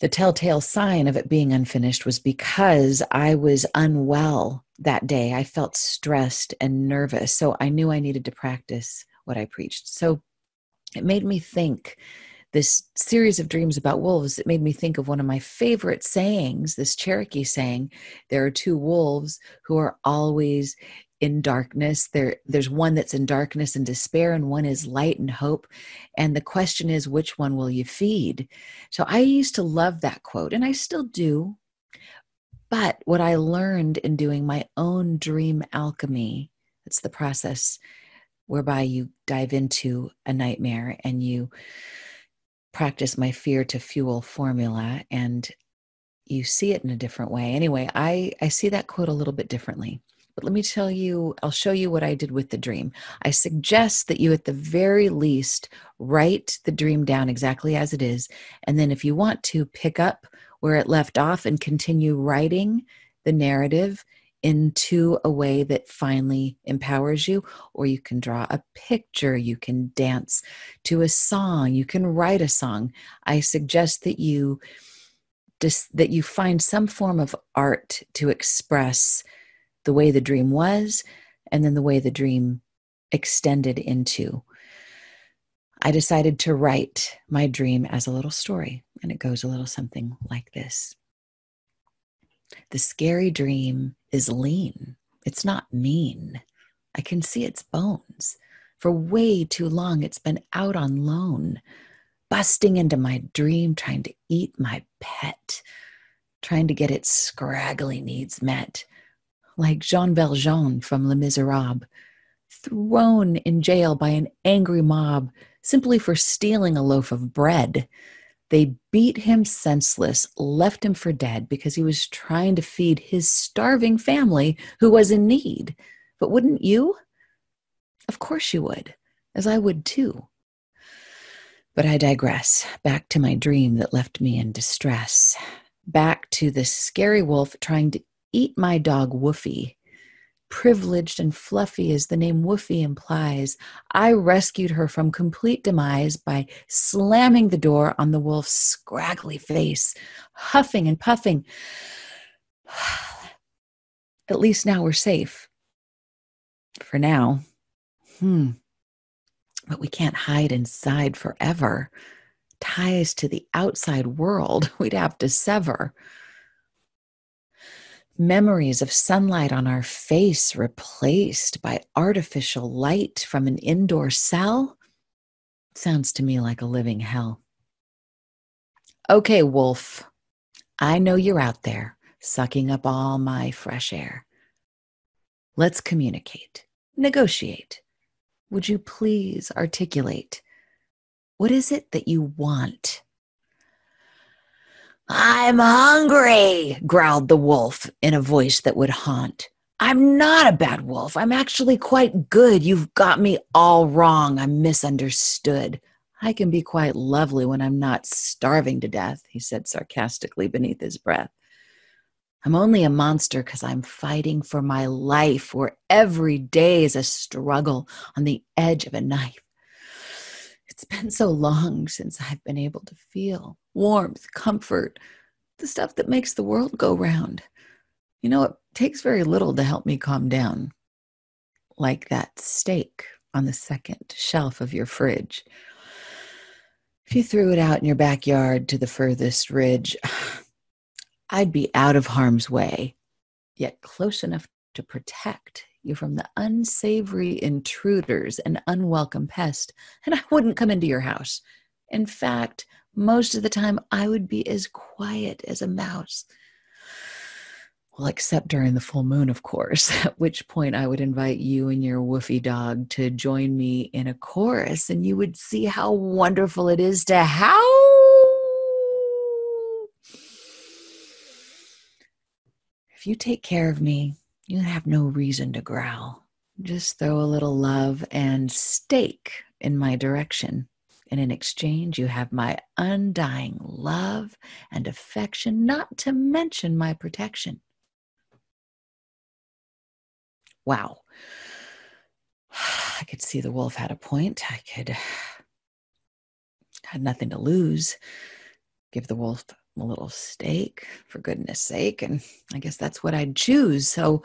The telltale sign of it being unfinished was because I was unwell that day. I felt stressed and nervous. So I knew I needed to practice what I preached. So it made me think this series of dreams about wolves, it made me think of one of my favorite sayings, this Cherokee saying there are two wolves who are always in darkness. There there's one that's in darkness and despair and one is light and hope. And the question is which one will you feed? So i used to love that quote and i still do. But what i learned in doing my own dream alchemy it's the process whereby you dive into a nightmare and you practice my fear to fuel formula and you see it in a different way. Anyway i i see that quote a little bit differently but let me tell you, I'll show you what I did with the dream. I suggest that you, at the very least, write the dream down exactly as it is. And then, if you want to, pick up where it left off and continue writing the narrative into a way that finally empowers you or you can draw a picture you can dance to a song you can write a song i suggest that you just that you find some form of art to express the way the dream was and then the way the dream extended into. I decided to write my dream as a little story, and it goes a little something like this The scary dream is lean, it's not mean. I can see its bones. For way too long, it's been out on loan, busting into my dream, trying to eat my pet, trying to get its scraggly needs met like Jean Valjean from Les Miserables, thrown in jail by an angry mob simply for stealing a loaf of bread. They beat him senseless, left him for dead because he was trying to feed his starving family who was in need. But wouldn't you? Of course you would, as I would too. But I digress. Back to my dream that left me in distress. back to the scary wolf trying to eat my dog Woofy. Privileged and fluffy as the name Woofy implies, I rescued her from complete demise by slamming the door on the wolf's scraggly face, huffing and puffing. [SIGHS] At least now we're safe. For now. Hmm. But we can't hide inside forever. Ties to the outside world [LAUGHS] we'd have to sever. Memories of sunlight on our face replaced by artificial light from an indoor cell sounds to me like a living hell. Okay, Wolf, I know you're out there sucking up all my fresh air. Let's communicate, negotiate. Would you please articulate? What is it that you want? I'm hungry, growled the wolf in a voice that would haunt. I'm not a bad wolf. I'm actually quite good. You've got me all wrong. I'm misunderstood. I can be quite lovely when I'm not starving to death, he said sarcastically beneath his breath. I'm only a monster because I'm fighting for my life, where every day is a struggle on the edge of a knife. It's been so long since I've been able to feel warmth, comfort, the stuff that makes the world go round. You know, it takes very little to help me calm down, like that steak on the second shelf of your fridge. If you threw it out in your backyard to the furthest ridge, [SIGHS] I'd be out of harm's way, yet close enough to protect you from the unsavory intruders and unwelcome pest, and I wouldn't come into your house. In fact, most of the time I would be as quiet as a mouse. Well, except during the full moon, of course, [LAUGHS] at which point I would invite you and your woofy dog to join me in a chorus, and you would see how wonderful it is to howl If you take care of me, you have no reason to growl. Just throw a little love and steak in my direction. And in exchange, you have my undying love and affection, not to mention my protection. Wow. [SIGHS] I could see the wolf had a point. I could, had nothing to lose. Give the wolf a little steak, for goodness sake. And I guess that's what I'd choose. So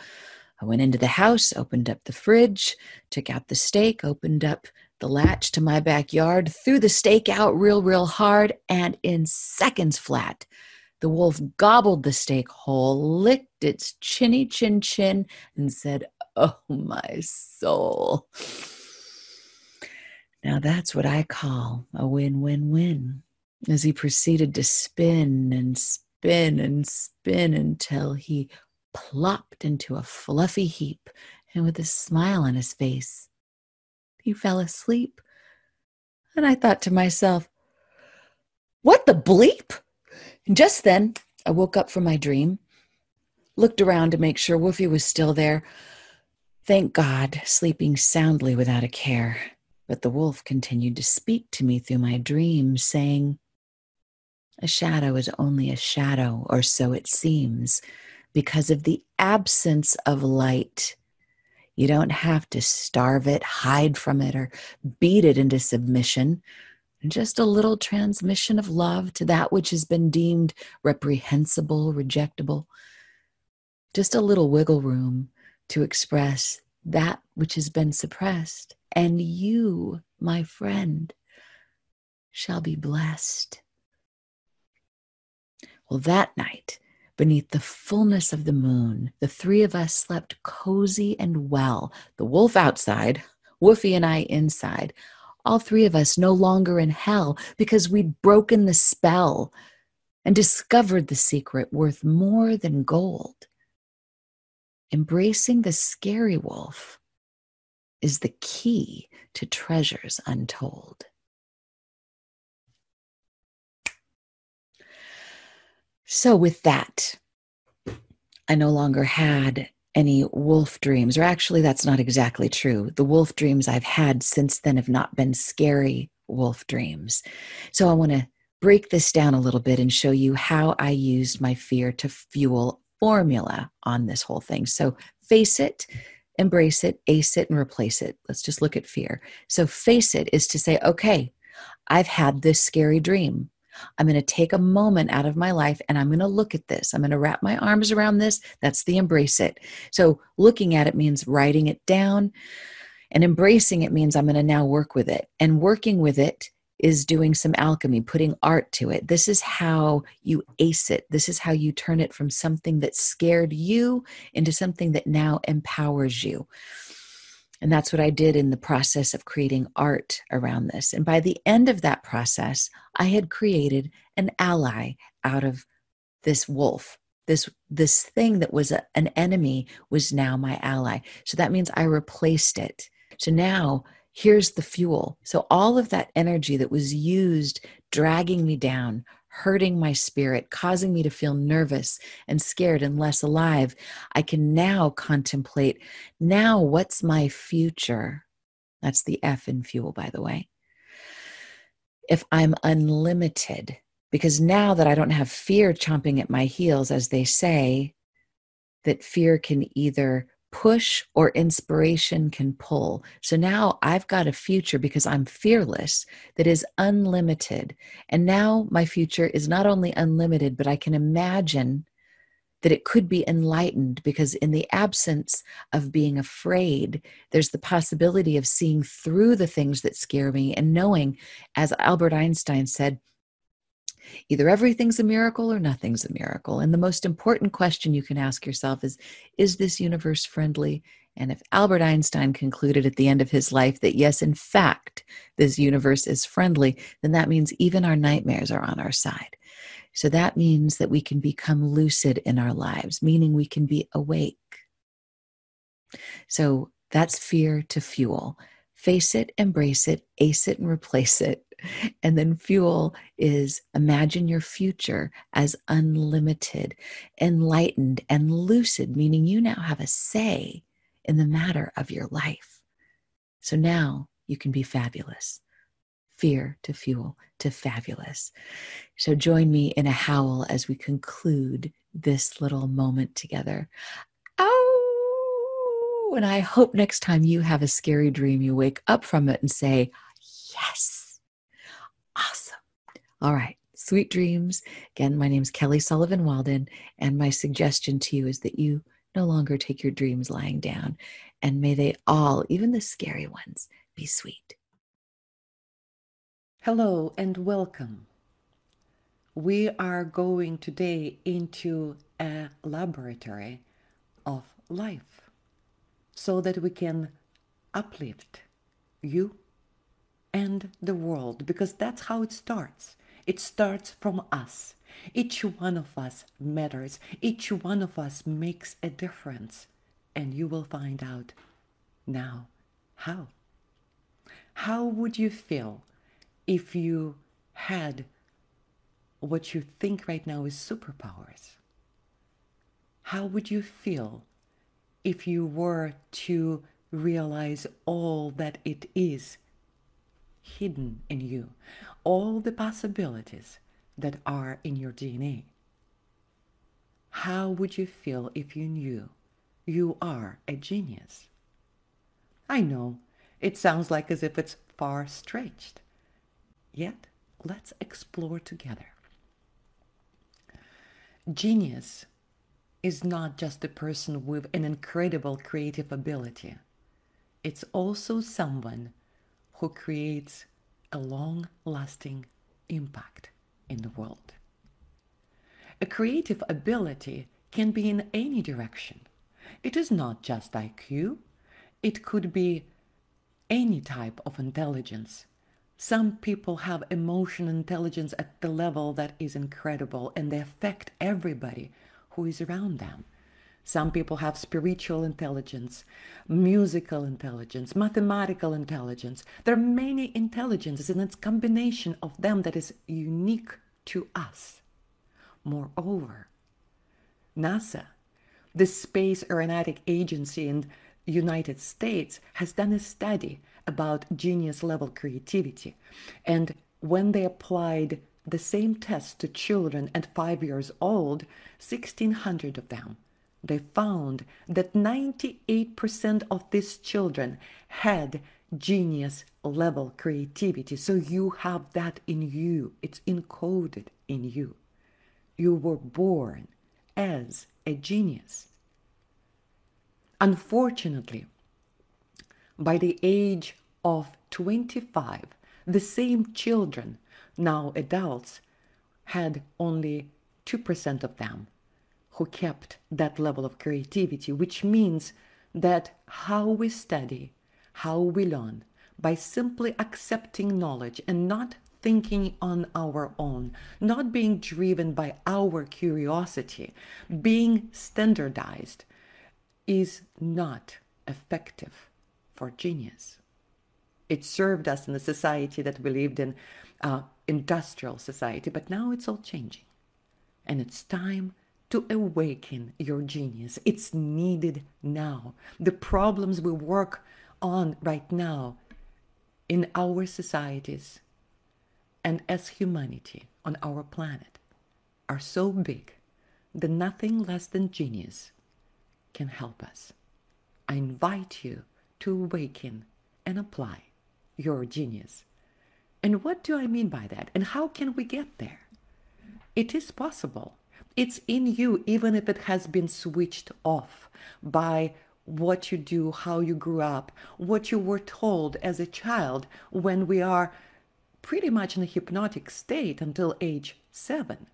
I went into the house, opened up the fridge, took out the steak, opened up the latch to my backyard, threw the steak out real, real hard, and in seconds flat, the wolf gobbled the steak whole, licked its chinny chin chin, and said, Oh, my soul. Now that's what I call a win win win as he proceeded to spin and spin and spin until he plopped into a fluffy heap and with a smile on his face, he fell asleep. And I thought to myself, what the bleep? And just then, I woke up from my dream, looked around to make sure Woofy was still there. Thank God, sleeping soundly without a care. But the wolf continued to speak to me through my dreams, saying, a shadow is only a shadow, or so it seems, because of the absence of light. You don't have to starve it, hide from it, or beat it into submission. Just a little transmission of love to that which has been deemed reprehensible, rejectable. Just a little wiggle room to express that which has been suppressed. And you, my friend, shall be blessed. Well, that night, beneath the fullness of the moon, the three of us slept cozy and well, the wolf outside, Woofy and I inside, all three of us no longer in hell because we'd broken the spell and discovered the secret worth more than gold. Embracing the scary wolf is the key to treasures untold. So, with that, I no longer had any wolf dreams, or actually, that's not exactly true. The wolf dreams I've had since then have not been scary wolf dreams. So, I want to break this down a little bit and show you how I used my fear to fuel formula on this whole thing. So face it, embrace it, ace it, and replace it. Let's just look at fear. So face it is to say, okay, I've had this scary dream. I'm going to take a moment out of my life and I'm going to look at this. I'm going to wrap my arms around this. That's the embrace it. So looking at it means writing it down. And embracing it means I'm going to now work with it. And working with it is doing some alchemy, putting art to it. This is how you ace it. This is how you turn it from something that scared you into something that now empowers you. And that's what I did in the process of creating art around this. And by the end of that process, I had created an ally out of this wolf. This, this thing that was a, an enemy was now my ally. So that means I replaced it. So now here's the fuel. So, all of that energy that was used dragging me down, hurting my spirit, causing me to feel nervous and scared and less alive, I can now contemplate now what's my future? That's the F in fuel, by the way. If I'm unlimited, because now that I don't have fear chomping at my heels, as they say, that fear can either push or inspiration can pull. So now I've got a future because I'm fearless that is unlimited. And now my future is not only unlimited, but I can imagine that it could be enlightened because in the absence of being afraid there's the possibility of seeing through the things that scare me and knowing as albert einstein said Either everything's a miracle or nothing's a miracle. And the most important question you can ask yourself is Is this universe friendly? And if Albert Einstein concluded at the end of his life that yes, in fact, this universe is friendly, then that means even our nightmares are on our side. So that means that we can become lucid in our lives, meaning we can be awake. So that's fear to fuel. Face it, embrace it, ace it, and replace it. And then fuel is imagine your future as unlimited, enlightened, and lucid, meaning you now have a say in the matter of your life. So now you can be fabulous. Fear to fuel to fabulous. So join me in a howl as we conclude this little moment together. Oh, and I hope next time you have a scary dream, you wake up from it and say, Yes. All right. Sweet dreams. Again, my name is Kelly Sullivan Walden, and my suggestion to you is that you no longer take your dreams lying down, and may they all, even the scary ones, be sweet. Hello and welcome. We are going today into a laboratory of life so that we can uplift you and the world because that's how it starts. It starts from us. Each one of us matters. Each one of us makes a difference. And you will find out now how. How would you feel if you had what you think right now is superpowers? How would you feel if you were to realize all that it is hidden in you, all the possibilities that are in your DNA. How would you feel if you knew you are a genius? I know it sounds like as if it's far stretched. Yet, let's explore together. Genius is not just a person with an incredible creative ability. It's also someone who creates a long lasting impact in the world. A creative ability can be in any direction. It is not just IQ, it could be any type of intelligence. Some people have emotional intelligence at the level that is incredible and they affect everybody who is around them. Some people have spiritual intelligence, musical intelligence, mathematical intelligence. There are many intelligences, and it's combination of them that is unique to us. Moreover, NASA, the Space Aeronautic Agency in United States, has done a study about genius level creativity. And when they applied the same test to children at five years old, 1,600 of them, they found that 98% of these children had genius level creativity. So you have that in you, it's encoded in you. You were born as a genius. Unfortunately, by the age of 25, the same children, now adults, had only 2% of them who kept that level of creativity, which means that how we study, how we learn, by simply accepting knowledge and not thinking on our own, not being driven by our curiosity, being standardized, is not effective for genius. It served us in the society that we lived in, uh, industrial society, but now it's all changing. And it's time to awaken your genius. It's needed now. The problems we work on right now in our societies and as humanity on our planet are so big that nothing less than genius can help us. I invite you to awaken and apply your genius. And what do I mean by that? And how can we get there? It is possible. It's in you, even if it has been switched off by what you do, how you grew up, what you were told as a child when we are pretty much in a hypnotic state until age seven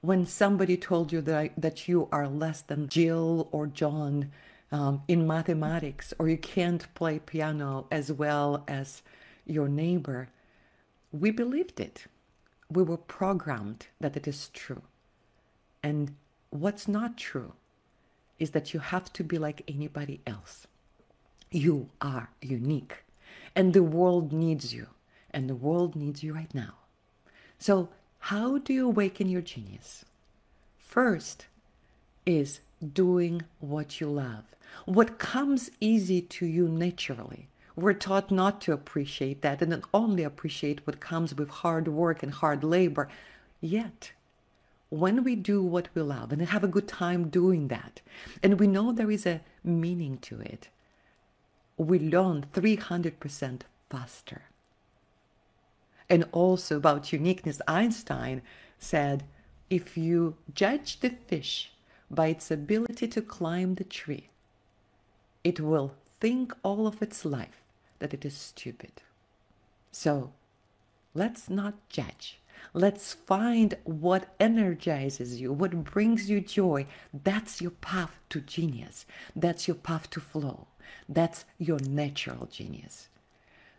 when somebody told you that, that you are less than Jill or John um, in mathematics, or you can't play piano as well as your neighbor, we believed it. We were programmed that it is true. And what's not true is that you have to be like anybody else. You are unique, and the world needs you, and the world needs you right now. So how do you awaken your genius? First is doing what you love, what comes easy to you naturally. We're taught not to appreciate that and only appreciate what comes with hard work and hard labor. Yet, when we do what we love and have a good time doing that, and we know there is a meaning to it, we learn 300% faster and also about uniqueness, Einstein said, if you judge the fish by its ability to climb the tree, it will think all of its life that it is stupid. So let's not judge. Let's find what energizes you, what brings you joy. That's your path to genius. That's your path to flow. That's your natural genius.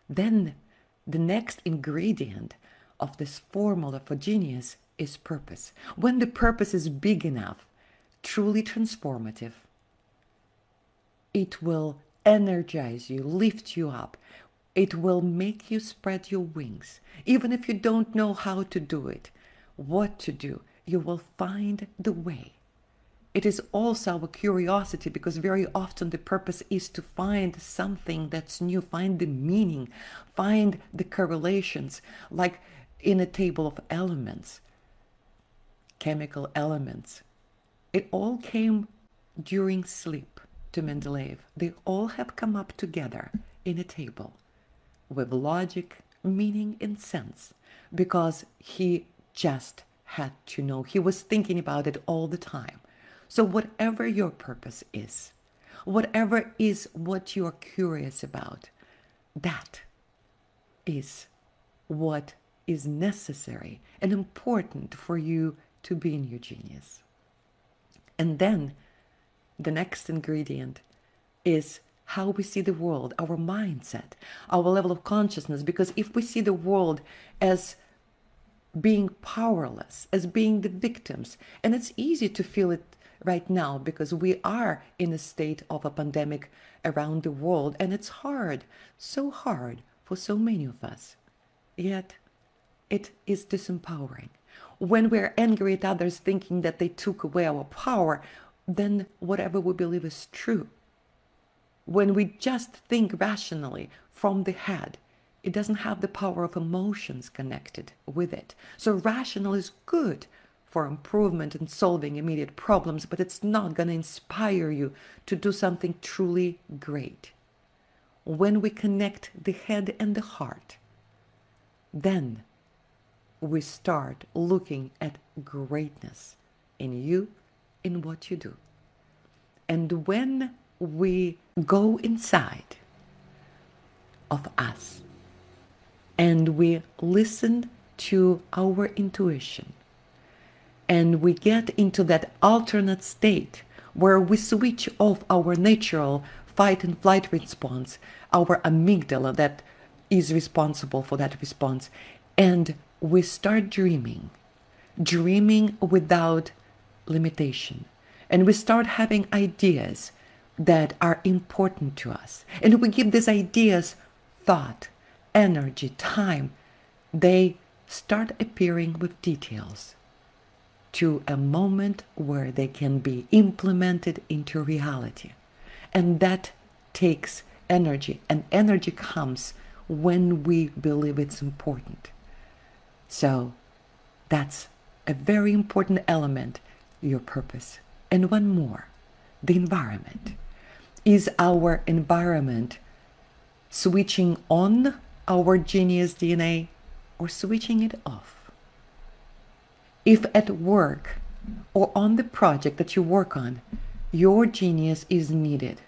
Then the next ingredient of this formula for genius is purpose. When the purpose is big enough, truly transformative, it will energize you, lift you up. It will make you spread your wings. Even if you don't know how to do it, what to do, you will find the way. It is also our curiosity because very often the purpose is to find something that's new, find the meaning, find the correlations, like in a table of elements, chemical elements. It all came during sleep to Mendeleev. They all have come up together in a table with logic, meaning, and sense because he just had to know. He was thinking about it all the time. So, whatever your purpose is, whatever is what you're curious about, that is what is necessary and important for you to be in your genius. And then the next ingredient is how we see the world, our mindset, our level of consciousness. Because if we see the world as being powerless, as being the victims, and it's easy to feel it right now because we are in a state of a pandemic around the world and it's hard, so hard for so many of us. Yet it is disempowering. When we're angry at others thinking that they took away our power, then whatever we believe is true. When we just think rationally from the head, it doesn't have the power of emotions connected with it. So, rational is good for improvement and solving immediate problems, but it's not going to inspire you to do something truly great. When we connect the head and the heart, then we start looking at greatness in you, in what you do. And when we go inside of us and we listen to our intuition and we get into that alternate state where we switch off our natural fight and flight response, our amygdala that is responsible for that response, and we start dreaming, dreaming without limitation. And we start having ideas that are important to us. And we give these ideas thought, energy, time. They start appearing with details to a moment where they can be implemented into reality. And that takes energy, and energy comes when we believe it's important. So that's a very important element, your purpose. And one more the environment. Is our environment switching on our genius DNA or switching it off? If at work or on the project that you work on, your genius is needed,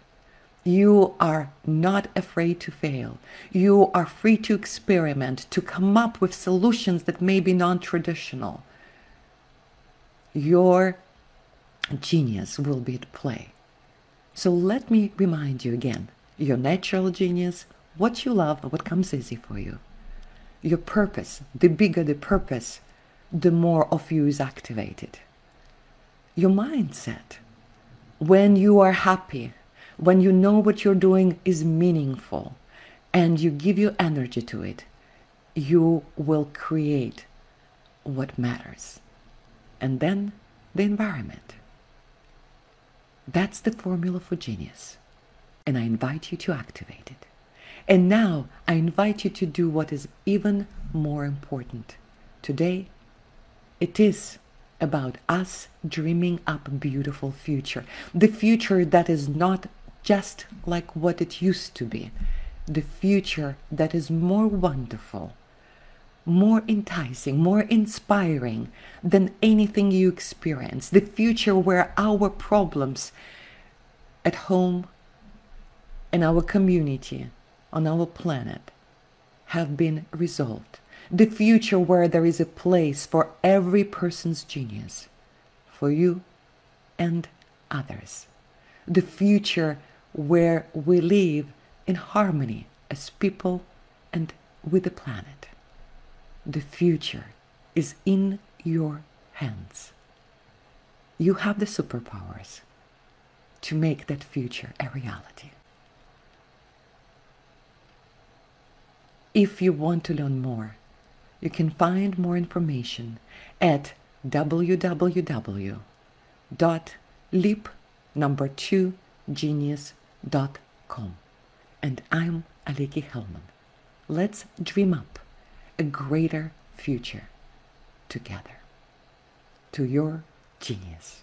you are not afraid to fail. You are free to experiment, to come up with solutions that may be non traditional. Your genius will be at play. So let me remind you again your natural genius, what you love, what comes easy for you. Your purpose, the bigger the purpose, the more of you is activated. Your mindset, when you are happy, when you know what you're doing is meaningful and you give your energy to it, you will create what matters. And then the environment. That's the formula for genius. And I invite you to activate it. And now I invite you to do what is even more important. Today, it is about us dreaming up a beautiful future. The future that is not just like what it used to be. The future that is more wonderful, more enticing, more inspiring than anything you experience. The future where our problems at home, in our community, on our planet have been resolved. The future where there is a place for every person's genius, for you and others. The future where we live in harmony as people and with the planet. The future is in your hands. You have the superpowers to make that future a reality. If you want to learn more, you can find more information at www.leap number 2 genius com. And I'm Aliki Hellman. Let's dream up a greater future together. To your genius.